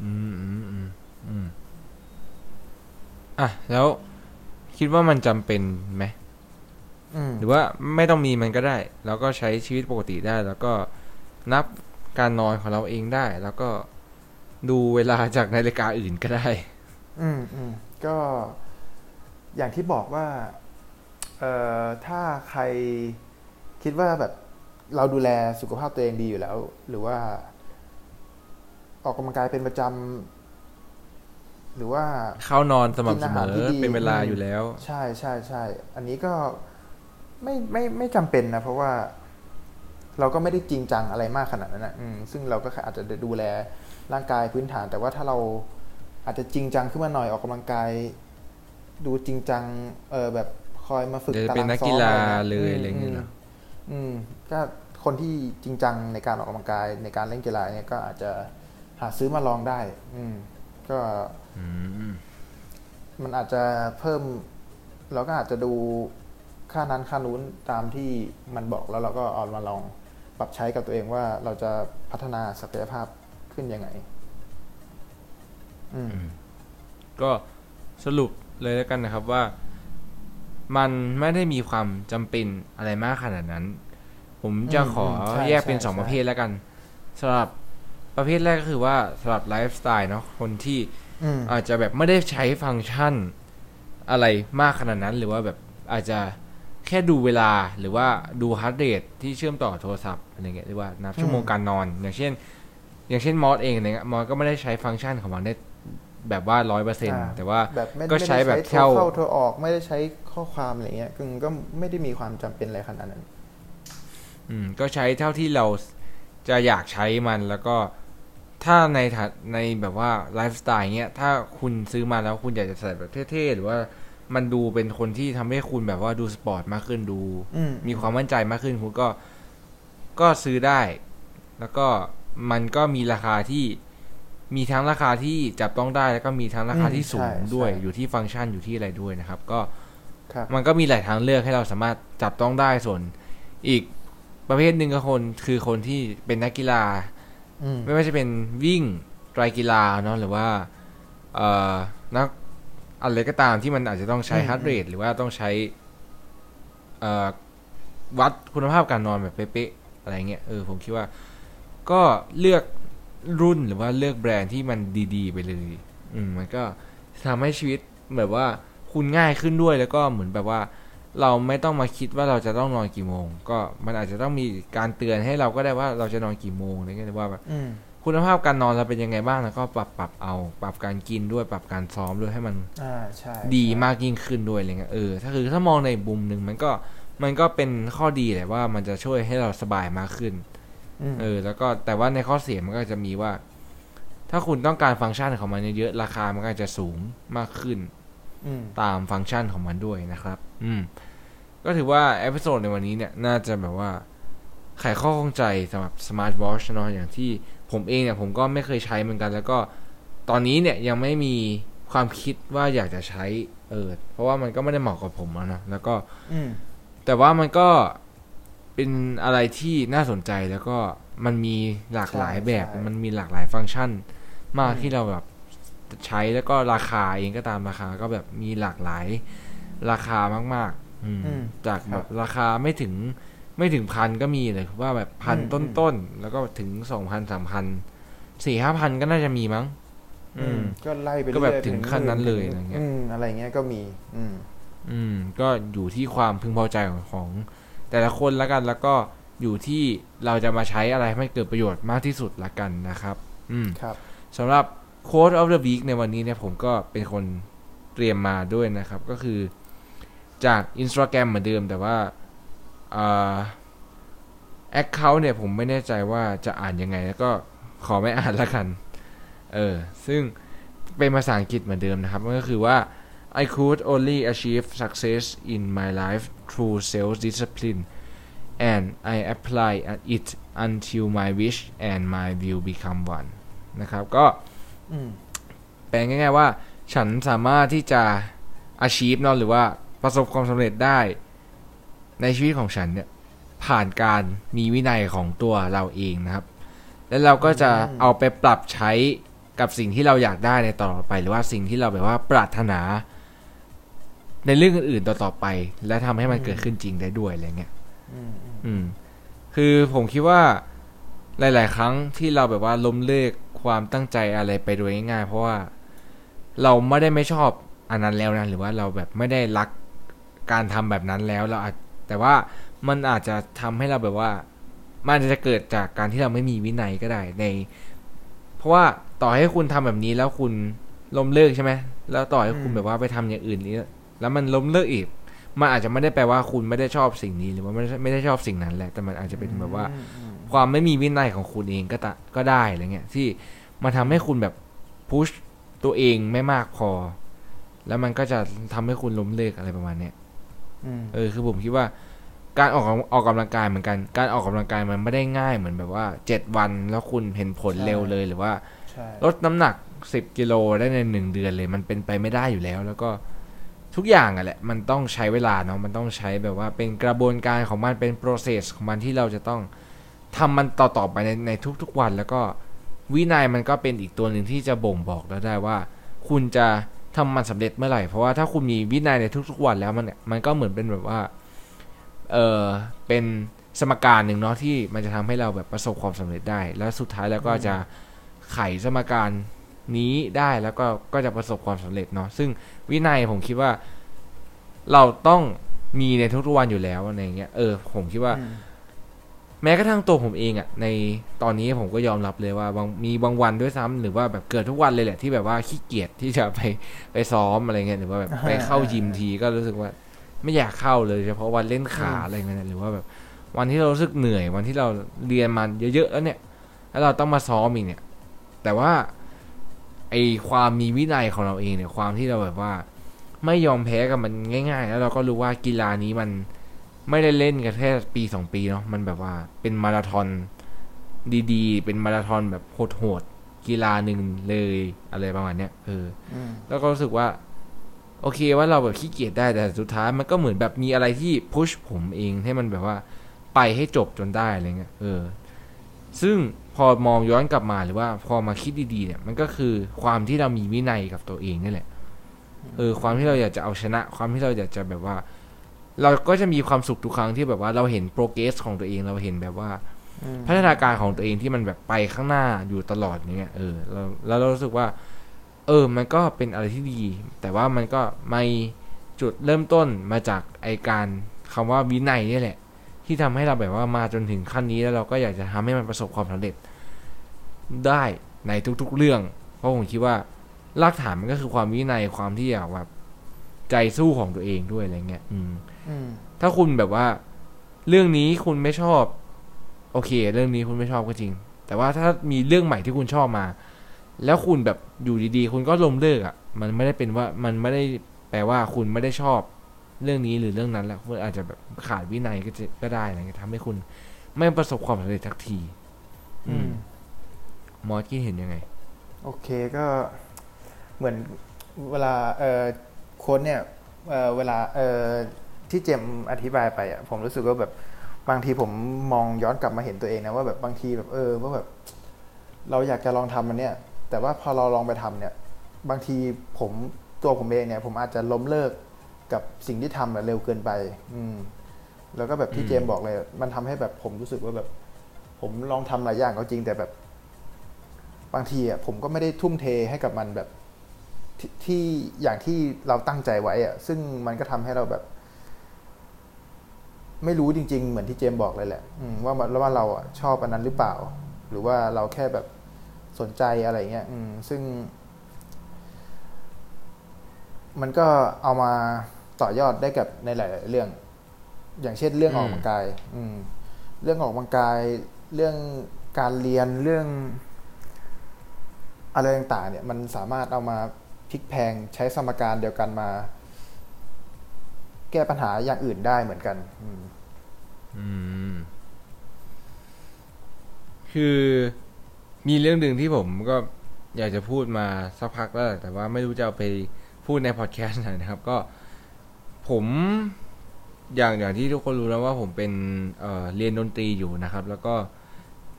A: อืมอืมอืมอืมอะแล้ว คิดว่ามันจำเป็นไหม
B: อืม
A: หรือว่าไม่ต้องมีมันก็ได้ แล้วก็ใช้ชีวิตปกติได้ แล้วก็นับการนอนของเราเองได้ แล้วก็ดูเวลาจากนาฬิกาอื่นก็ได้
B: อืมอืมก็อย่างที่บอกว่า เอ่อถ้าใครคิดว่าแบบเราดูแลสุขภาพตัวเองดีอยู่แล้ว หรือว่า ออกกำลังกายเป็นประจำ หรือว่า
A: เข้านอนสม่ำเสม
B: กินอาหาร
A: อ
B: ที่ดี
A: เป็นเวลา
B: อืม
A: อยู่แล้ว
B: ใช่ใช่ใช่อันนี้ก็ไม่ไม่ไม่จำเป็นนะ เพราะว่า เราก็ไม่ได้จริงจังอะไรมากขนาดนั้นนะอืมซึ่งเราก็แค่อาจจะดูแลร่างกายพื้นฐาน แต่ว่าถ้าเราอาจจะจริงจังขึ้นมาหน่อยออกกำลังกาย ดูจริงจัง เออแบบคอยมาฝึก
A: เดี๋ยว
B: ตา
A: เป็น
B: ราง
A: นัก
B: ซ้อ
A: กี
B: ม
A: ฬา
B: อะไร
A: เลย
B: งี้
A: อะไรอย่างเงี้ยเหรอ
B: อืมก็คนที่จริงจังในการออกกำลังกายในการเล่นกีฬาเนี่ยก็อาจจะหาซื้อมาลองได้ อืม ก็
A: อืม
B: มันอาจจะเพิ่มเราก็อาจจะดูค่านั้นค่านู้นตามที่มันบอกแล้วเราก็เอามาลองปรับใช้กับตัวเองว่าเราจะพัฒนาศักยภาพขึ้นยังไง อืม
A: ก็สรุปเลยแล้วกันนะครับว่า มันไม่ได้มีความจำเป็นอะไรมากขนาดนั้น ผมจะ
B: อืม
A: ขอ
B: อืมใช่
A: แยกเป็น
B: ใช่
A: สอง
B: ใช่
A: ประเภทแล้วกันสำหรับ ประเภทแรกก็คือว่าสำหรับไลฟ์สไตล์เนาะคนที่
B: อืม
A: อาจจะแบบไม่ได้ใช้ฟังก์ชันอะไรมากขนาดนั้น หรือว่าแบบอาจจะแค่ดูเวลาหรือว่าดู heart rate ที่เชื่อมต่อโทรศัพท์อะไรเงี้ยหรือว่านับชั่วโมง
B: อืม
A: การนอน อย่างเช่น อย่างเช่นมอสเองเนี่ยมอสก็ไม่ได้ใช้ฟังก์ชันของมันได้แบบว่าร้อยเปอร์เซ็นต์แต่ว่า
B: แบบไม่
A: ก็
B: ไม่ได้
A: ใช้แบบ
B: โทร
A: เท่า
B: เข้าโทรออกไม่ได้ใช้ข้อความอะไรเงี้ยคือก็ไม่ได้มีความจำเป็นอะไรขนาดนั้น
A: อืมก็ใช้เท่าที่เราจะอยากใช้มันแล้วก็ ถ้าในฐานในแบบว่าไลฟ์สไตล์เงี้ย ถ้าคุณซื้อมาแล้วคุณอยากจะใส่แบบเท่ๆ หรือว่ามันดูเป็นคนที่ทำให้คุณแบบว่าดูสปอร์ตมากขึ้นดู
B: อืม
A: มีความมั่นใจมากขึ้นคุณก็ก็ซื้อได้ แล้วก็มันก็มีราคาที่มีทั้งราคาที่จับต้องได้แล้วก็มีทั้งราคาที่สูงด้วย อยู่ที่ฟังก์ชันอยู่ที่อะไรด้วยนะครับ ก็
B: ครับ
A: มันก็มีหลายทางเลือกให้เราสามารถจับต้องได้ส่วน อีกประเภทหนึ่งก็คนคือคนที่เป็นนักกีฬา
B: อืม
A: ไม่ว่าจะเป็นวิ่งไตรกีฬาเนาะหรือว่าเอ่อนักอะไรก็ตามที่มันอาจจะต้องใช้
B: อืม
A: ฮาร์ดเรทหรือว่าต้องใช้เอ่อวัดคุณภาพการนอนแบบเป๊ะๆอะไรเงี้ยเออผมคิดว่า ก็เลือกรุ่นหรือว่าเลือกแบรนด์ที่มันดีๆ ไปเลย อืมมันก็ทำให้ชีวิตแบบว่าคุณง่ายขึ้นด้วยแล้วก็เหมือนแบบว่า เราไม่ต้องมาคิดว่าเราจะต้องนอนกี่โมง ก็มันอาจจะต้องมีการเตือนให้เราก็ได้ว่าเราจะนอนกี่โมงอะไรเงี้ยหรือว่าแบบ
B: อืม
A: คุณภาพการนอนเราเป็นยังไงบ้างแล้วก็ปรับปรับเอา ปรับการกินด้วยปรับการซ้อมด้วยให้มัน
B: อ่าใช่
A: ดี
B: ใช่
A: มากยิ่งขึ้นด้วยอะไรเงี้ยเออถ้าคือถ้ามองในมุมหนึ่งมันก็มันก็เป็นข้อดีแหละว่ามันจะช่วยให้เราสบายมากขึ้น
B: อืม
A: เออ แล้วก็แต่ว่าในข้อเสียมันก็จะมีว่า ถ้าคุณต้องการฟังก์ชันของมันเยอะๆราคามันก็อาจจะสูงมากขึ้น
B: อืม
A: ตามฟังก์ชันของมันด้วยนะครับ อืม ก็ถือว่า episode ในวันนี้เนี่ย น่าจะแบบว่าไขข้อข้องใจสำหรับ smart watch เนาะอย่างที่ผมเองเนี่ย ผมก็ไม่เคยใช้เหมือนกัน แล้วก็ตอนนี้เนี่ยยังไม่มีความคิดว่าอยากจะใช้เออเพราะว่ามันก็ไม่ได้เหมาะกับผมอะเนาะแล้วก็
B: อืม
A: แต่ว่ามันก็เป็นอะไรที่น่าสนใจแล้วก็มันมีหลากหลายแบบ
B: ใช่
A: มันมีหลากหลายฟังก์ชัน มาก
B: อืม
A: ที่เราแบบใช้แล้วก็ราคาเองก็ตามราคาก็แบบมีหลากหลายราคามากๆอืม
B: อืม
A: จาก
B: ค
A: แบ
B: รั
A: บบราคาไม่ถึงไม่ถึงพันก็มีเลยว่าแบบพัน
B: อืม
A: ต้นๆ แล้วก็ถึงสองพันสามพันสี่ห้าพันก็น่าจะมีมั้งอืม
B: ก็ไล่ไป
A: ก็แบบ
B: เรื่อยๆ
A: ถึงขั้นนั้นเลยอะไรเงี้ย
B: อืมอะไรเงี้ยก็มี อืม
A: อืม ก็อยู่ที่ความพึงพอใจของของ แต่ละคนละกันแล้วก็อยู่ที่เราจะมาใช้อะไรให้มันเกิดประโยชน์มากที่สุดละกันนะครับ อืม
B: ครับ
A: สำหรับ Quote of the Week ในวันนี้เนี่ยผมก็เป็นคนเตรียมมาด้วยนะครับ ก็คือ จาก Instagram เหมือนเดิม แต่ว่าอ่า Account เนี่ยผมไม่แน่ใจว่าจะอ่านยังไง แล้วก็ขอไม่อ่านละกัน เออ ซึ่งเป็นภาษาอังกฤษเหมือนเดิมนะครับมันก็คือว่า I could only achieve success in my life through self-discipline and I apply it until my wish and my will become one นะครับ ก็
B: อืม
A: แปลง่ายๆว่า ฉันสามารถที่จะ achieve เนอะหรือว่า ประสบความสำเร็จได้ ในชีวิตของฉันเนี่ยผ่านการมีวินัยของตัวเราเองนะครับ แล้วเราก็จะ
B: อืม
A: เอาไปปรับใช้กับสิ่งที่เราอยากได้ในต่อไป หรือว่าสิ่งที่เราแบบว่าปรารถนา ในเรื่องอื่นๆต่อๆไป และทำให้มันเกิดขึ้นจริงได้ด้วยอะไรเงี้ย
B: อืมอืม
A: อืม คือผมคิดว่าหลาย ๆ ครั้งที่เราแบบว่าล้มเลิกความตั้งใจอะไรไปโดยง่ายๆเพราะว่าเราไม่ได้ไม่ชอบอันนั้นแล้วนะหรือว่าเราแบบไม่ได้รัก การทำแบบนั้นแล้วเราอาจแต่ว่ามันอาจจะทำให้เราแบบว่า มันอาจจะเกิดจากการที่เราไม่มีวินัยก็ได้ใน เพราะว่าต่อให้คุณทำแบบนี้แล้วคุณล้มเลิกใช่ไหมแล้วต่อให้คุณแบบว่าไปทำอย่างอื่นนี้แล้วมันล้มเลิกอีกมันอาจจะไม่ได้แปลว่าคุณไม่ได้ชอบสิ่งนี้หรือว่าไม่ได้ไม่ได้ชอบสิ่งนั้นแหละ แต่มันอาจจะเป็นแบบว่า
B: อืมอืม
A: ความไม่มีวินัยของคุณเองก็ตะก็ได้อะไรเงี้ยที่มาทำให้คุณแบบพุชตัวเองไม่มากพอ แล้วมันก็จะทำให้คุณล้มเลิกอะไรประมาณเนี้ย
B: อืม
A: เออคือผมคิดว่า การออกออกกำลังกายเหมือนกัน การออกกำลังกายมันไม่ได้ง่ายเหมือนแบบว่าเจ็ดวันแล้วคุณเห็นผลเร็วเลยหรือว่า
B: ใช่
A: ลดน้ำหนักสิบกิโลได้ในหนึ่งเดือนเลย มันเป็นไปไม่ได้อยู่แล้ว แล้วก็ทุกอย่างอะแหละ มันต้องใช้เวลาเนาะมันต้องใช้แบบว่าเป็นกระบวนการของมันเป็น process ของมันที่เราจะต้องทำมันต่อๆไปในในทุกๆวัน แล้วก็วินัยมันก็เป็นอีกตัวหนึ่งที่จะบ่งบอกแล้วได้ว่า คุณจะ ทำมันสำเร็จเมื่อไหร่ เพราะว่าถ้าคุณมีวินัยในทุกๆวันแล้วมันมันก็เหมือนเป็นแบบว่า เออเป็นสมการหนึ่งเนาะที่มันจะทำให้เราแบบประสบความสำเร็จได้ แล้วสุดท้ายแล้วก็จะไขสมการนี้ได้แล้วก็ก็จะประสบความสำเร็จเนาะซึ่งวินัยผมคิดว่า เราต้องมีในทุกๆวันอยู่แล้วอะไรเงี้ยเออผมคิดว่า แม้กระทั่งตัวผมเองอะ่ะในตอนนี้ผมก็ยอมรับเลยว่าบางมีบางวันด้วยซ้ำหรือว่าแบบเกิดทุกวันเลยแหละที่แบบว่าขี้เกียจที่จะไปไปซ้อมอะไรเงี้ยหรือว่าแบบไปเข้ายิมทีก็รู้สึกว่าไม่อยากเข้าเลยเฉพาะวันเล่นขาอะไรเงี้ยหรือว่าแบบวันที่เรารู้สึกเหนื่อยวันที่เราเรียนมันเยอะๆแล้วเนี่ย แล้วเราต้องมาซ้อมอีกเนี่ย แต่ว่าไอความมีวินัยของเราเองเนี่ยความที่เราแบบว่า ไม่ยอมแพ้กับมันง่าย ๆ แล้วเราก็รู้ว่ากีฬานี้มัน ไม่ได้เล่นกันแค่ปีสองปีเนาะมันแบบว่าเป็นมาราธอนดีๆ เป็นมาราธอนแบบโหดๆกีฬาหนึ่งเลยอะไรประมาณเนี้ยเออ
B: อืม
A: แล้วก็รู้สึกว่า โอเคว่าเราแบบขี้เกียจได้แต่สุดท้ายมันก็เหมือนแบบมีอะไรที่พุชผมเองให้มันแบบว่าไปให้จบจนได้อะไรเงี้ยเออ ซึ่งพอมองย้อนกลับมาหรือว่าพอมาคิดดีๆเนี่ย มันก็คือความที่เรามีวินัยกับตัวเองนี่แหละ เออ ความที่เราอยากจะเอาชนะ ความที่เราอยากจะแบบว่า เราก็จะมีความสุขทุกครั้งที่แบบว่าเราเห็นโปรเกรสของตัวเองเราเห็นแบบว่า
B: อืม
A: พัฒนาการของตัวเองที่มันแบบไปข้างหน้าอยู่ตลอดอย่างเงี้ยเออแล้วแล้วเรารู้สึกว่า เออ มันก็เป็นอะไรที่ดี แต่ว่ามันก็ไม่จุดเริ่มต้นมาจากไอการคำว่าวินัยนี่แหละ ที่ทำให้เราแบบว่ามาจนถึงขั้นนี้แล้วเราก็อยากจะทำให้มันประสบความสำเร็จ ได้ในทุกๆเรื่อง เพราะผมคิดว่ารากฐานมันก็คือความวินัยความที่อยากแบบใจสู้ของตัวเองด้วยอะไรเงี้ย อืม
B: อืม
A: ถ้าคุณแบบว่า เรื่องนี้คุณไม่ชอบ โอเค เรื่องนี้คุณไม่ชอบก็จริง แต่ว่าถ้ามีเรื่องใหม่ที่คุณชอบมา แล้วคุณแบบอยู่ดีๆ คุณก็ล้มเลิกอะ่ะ มันไม่ได้เป็นว่ามันไม่ได้แปลว่าคุณไม่ได้ชอบ เรื่องนี้หรือเรื่องนั้นแหละคุณอาจจะแบบขาดวินัยก็จะก็ได้อะไรเงี้ยทำให้คุณ ไม่ประสบความสำเร็จทักที อืมมอสคิดเห็นยังไง
B: โอเคก็เหมือนเวลาเออโค้ดเนี่ยเออเวลาเออ ที่เจมอธิบายไปอะผมรู้สึกว่าแบบบางทีผมมองย้อนกลับมาเห็นตัวเองนะว่าแบบบางทีแบบเออว่าแบบ เราอยากจะลองทำมันเนี่ย แต่ว่าพอเราลองไปทำเนี่ย บางทีผมตัวผมเองเนี่ย ผมอาจจะล้มเลิกกับสิ่งที่ทำแบบเร็วเกินไป อืม แล้วก็แบบที่เจมบอกเลย มันทำให้แบบผมรู้สึกว่าแบบ ผมลองทำหลายอย่างก็จริงแต่แบบ บางทีอะผมก็ไม่ได้ทุ่มเทให้กับมันแบบทที่อย่างที่เราตั้งใจไว้อะ ซึ่งมันก็ทำให้เราแบบ ไม่รู้จริง ๆ เหมือนที่เจมบอกเลยแหละว่าว่าเราอะชอบอันนั้นหรือเปล่า หรือว่าเราแค่แบบสนใจอะไรเงี้ยซึ่ง มันก็เอามาต่อยอดได้กับในหลาย ๆ เรื่อง อย่างเช่นเรื่องออกกำลังกาย อืม เรื่องออกกำลังกาย เรื่องการเรียนเรื่อง อะไรต่างๆ เนี่ย มันสามารถเอามาพลิกแพงใช้สมการเดียวกันมา แก้ปัญหาอย่างอื่นได้เหมือนกัน อืม
A: อืม คือมีเรื่องหนึ่งที่ผมก็อยากจะพูดมาสักพักแล้วแหละแต่ว่าไม่รู้จะเอาไปพูดในพอดแคสต์ไหนนะครับ ก็ผมอย่างอย่างที่ทุกคนรู้แล้วว่าผมเป็นเอ่อเรียนดนตรีอยู่นะครับ แล้วก็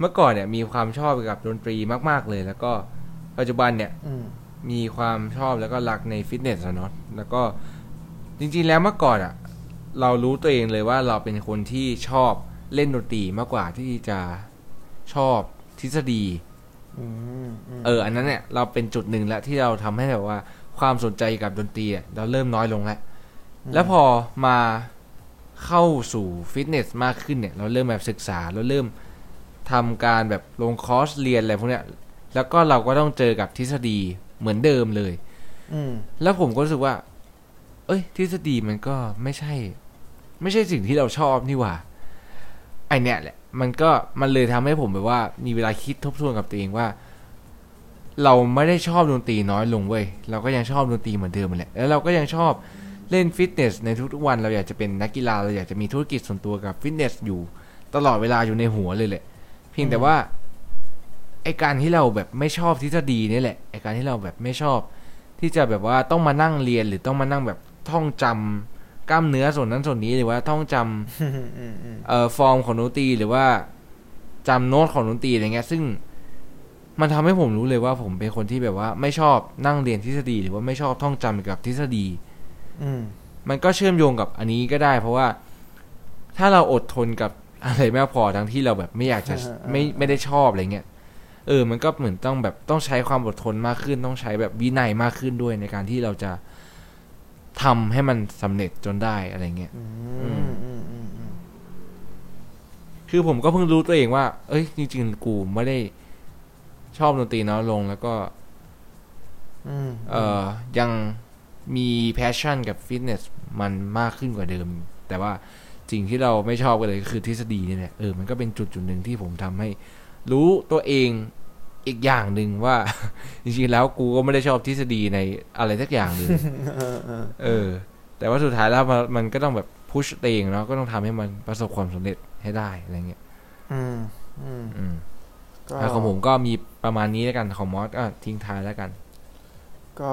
A: เมื่อก่อนเนี่ย มีความชอบเกี่ยวกับดนตรีมาก ๆเลย แล้วก็ปัจจุบันเนี่ย
B: อืม
A: มีความชอบแล้วก็รักในฟิตเนสอะเนาะแล้วก็จริง ๆ แล้วเมื่อก่อนอะ เรารู้ตัวเองเลยว่าเราเป็นคนที่ชอบเล่นดนตรีมากกว่าที่จะชอบทฤษฎี
B: อืมอืม
A: เออ อันนั้นเนี่ยเราเป็นจุดหนึ่งแล้วที่เราทำให้แบบว่า ความสนใจกับดนตรีอะเราเริ่มน้อยลงแล้ว แล้วพอมาเข้าสู่ฟิตเนสมากขึ้นเนี่ย เราเริ่มแบบศึกษาเราเริ่มทำการแบบลงคอร์สเรียนอะไรพวกเนี้ย แล้วก็เราก็ต้องเจอกับทฤษฎีเหมือนเดิมเลย
B: อืม
A: แล้วผมก็รู้สึกว่า เอ้ย ทฤษฎีมันก็ไม่ใช่ ไม่ใช่สิ่งที่เราชอบนี่หว่าไอเนี้ยแหละ มันก็มันเลยทำให้ผมแบบว่า มีเวลาคิดทบทวนกับตัวเองว่า เราไม่ได้ชอบดนตรีน้อยลงเว้ยเราก็ยังชอบดนตรีเหมือนเดิมแหละแล้วเราก็ยังชอบเล่นฟิตเนสในทุกๆวันเราอยากจะเป็นนักกีฬาเราอยากจะมีธุรกิจส่วนตัวกับฟิตเนสอยู่ตลอดเวลาอยู่ในหัวเลยแหละ เพียงแต่ว่าไอการที่เราแบบไม่ชอบทฤษฎีนี่แหละไอการที่เราแบบไม่ชอบ ที่จะแบบว่าต้องมานั่งเรียนหรือต้องมานั่งแบบท่องจำ กล้ามเนื้อส่วนนั้นส่วนนี้หรือว่าท่องจำ
B: อืมอืมอืม
A: เอ่อฟอร์มของดนตรีหรือว่าจำโน้ตของดนตรีอะไรเงี้ย ซึ่งมันทำให้ผมรู้เลยว่าผมเป็นคนที่แบบว่า ไม่ชอบนั่งเรียนทฤษฎี หรือว่าไม่ชอบท่องจำเกี่ยวกับทฤษฎี
B: อืม
A: มันก็เชื่อมโยงกับอันนี้ก็ได้ เพราะว่าถ้าเราอดทนกับอะไรไม่พอทั้งที่เราแบบไม่อยากจะไม่ไม่ได้ชอบอะไรเงี้ยเออ มันก็เหมือนต้องแบบต้องใช้ความอดทนมากขึ้น ต้องใช้แบบวินัยมากขึ้นด้วยในการที่เราจะ ทำให้มันสำเร็จจนได้อะไรเงี้ย
B: อืมอืมอืมอืม
A: คือผมก็เพิ่งรู้ตัวเองว่า เอ้ย จริงๆ กูไม่ได้ชอบดนตรีน้อยลงแล้วก็
B: อืม
A: เอ่อยังมี passion กับฟิตเนสมันมากขึ้นกว่าเดิม แต่ว่าสิ่งที่เราไม่ชอบกันเลยก็คือทฤษฎีนี่แหละเออมันก็เป็นจุดจุดหนึ่งที่ผมทำให้ รู้ตัวเอง อีกอย่างหนึ่งว่าจริงๆแล้วกูก็ไม่ได้ชอบทฤษฎีในอะไรสักอย่างเลย
B: เออเออ
A: เออ แต่ว่าสุดท้ายแล้วมันมันก็ต้องแบบพุชตัวเองเนาะก็ต้องทำให้มันประสบความสำเร็จให้ได้อะไรเงี้ย
B: อืม อืม
A: อืม
B: ก็
A: แล้วของผมก็มีประมาณนี้แล้วกันของมอสก็ทิ้งท้ายแล้วกัน
B: ก็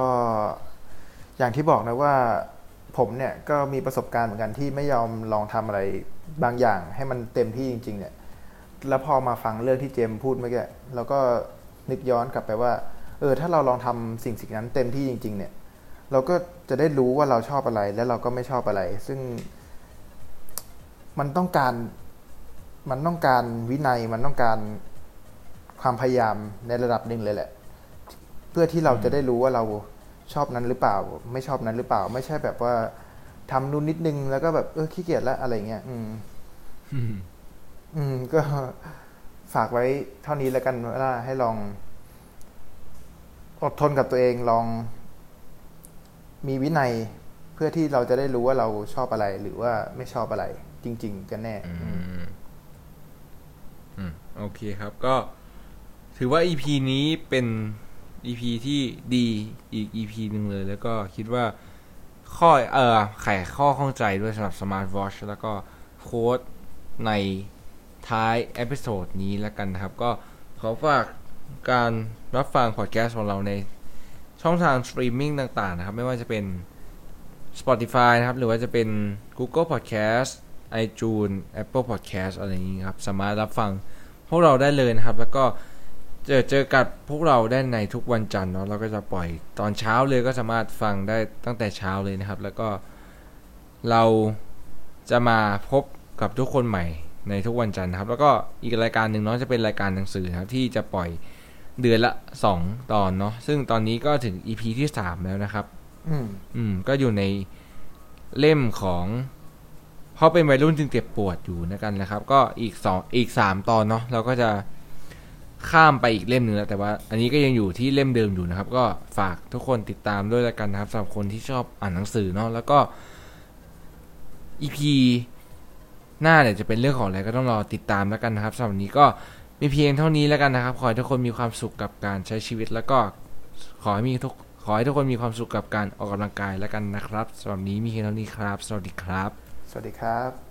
B: อย่างที่บอกนะว่า ผมเนี่ยก็มีประสบการณ์เหมือนกันที่ไม่ยอมลองทำอะไรบางอย่าง ให้มันเต็มที่จริง ๆ เนี่ย แล้วพอมาฟังเรื่องที่เจมส์พูดเมื่อกี้เราก็ นึกย้อนกลับไปว่า เออ ถ้าเราลองทำสิ่งสิ่งนั้นเต็มที่จริง ๆ เนี่ย เราก็จะได้รู้ว่าเราชอบอะไร และเราก็ไม่ชอบอะไร ซึ่งมันต้องการมันต้องการวินัยมันต้องการความพยายามในระดับหนึ่งเลยแหละ เพื่อที่เราจะได้รู้ว่าเราชอบนั้นหรือเปล่า ไม่ชอบนั้นหรือเปล่า ไม่ใช่แบบว่าทำนู่นนิดนึงแล้วก็แบบเออขี้เกียจแล้วอะไรเงี้ยอืม อืมก็ ฝากไว้เท่านี้แล้วกันว่าให้ลอง อดทนกับตัวเองลอง มีวินัยเพื่อที่เราจะได้รู้ว่าเราชอบอะไร หรือว่าไม่ชอบอะไร จริง ๆ กันแน่
A: อื
B: ม
A: โอเคครับก็ถือว่า EP นี้เป็น EP ที่ดีอีก EP หนึ่งเลย แล้วก็คิดว่าข้อเออไขข้อข้องใจด้วยสำหรับ Smart Watch แล้วก็โค้ดใน ท้าย episode นี้แล้วกันนะครับ ก็ขอฝากการรับฟังพอดแคสต์ของเราในช่องทางสตรีมมิ่งต่างๆนะครับ ไม่ว่าจะเป็น Spotify นะครับ หรือว่าจะเป็น Google Podcast iTunes Apple Podcast อะไรอย่างนี้ครับ สามารถรับฟังพวกเราได้เลยนะครับ แล้วก็เจอเจอกับพวกเราได้ในทุกวันจันทร์เนาะเราก็จะปล่อยตอนเช้าเลยก็สามารถฟังได้ตั้งแต่เช้าเลยนะครับ แล้วก็เราจะมาพบกับทุกคนใหม่ ในทุกวันจันทร์นะครับ แล้วก็อีกรายการหนึ่งเนาะจะเป็นรายการหนังสือนะครับที่จะปล่อยเดือนละ 2 ตอนเนาะซึ่งตอนนี้ก็ถึง EP ที่ 3 แล้วนะครับ
B: อืม
A: อืม ก็อยู่ในเล่มของเพราะเป็นวัยรุ่นจึงเจ็บปวดอยู่นะกันนะครับ ก็อีกสองอีกสามตอนเนาะเราก็จะข้ามไปอีกเล่มหนึ่งแล้วแต่ว่า อันนี้ก็ยังอยู่ที่เล่มเดิมอยู่นะครับ ก็ฝากทุกคนติดตามด้วยแล้วกันนะครับสำหรับคนที่ชอบอ่านหนังสือเนาะแล้วก็ EP หน้าเนี่ยจะเป็นเรื่องของอะไรก็ต้องรอติดตามแล้วกันนะครับสำหรับวันนี้ก็มีเพียงเท่านี้แล้วกันนะครับ ขอให้ทุกคนมีความสุขกับการใช้ชีวิตแล้วก็ขอให้มีทุกขอให้ทุกคนมีความสุขกับการออกกำลังกายแล้วกันนะครับสำหรับนี้มีเพียงเท่านี้ครับ สวัสดีครับ
B: สวัสดีครับ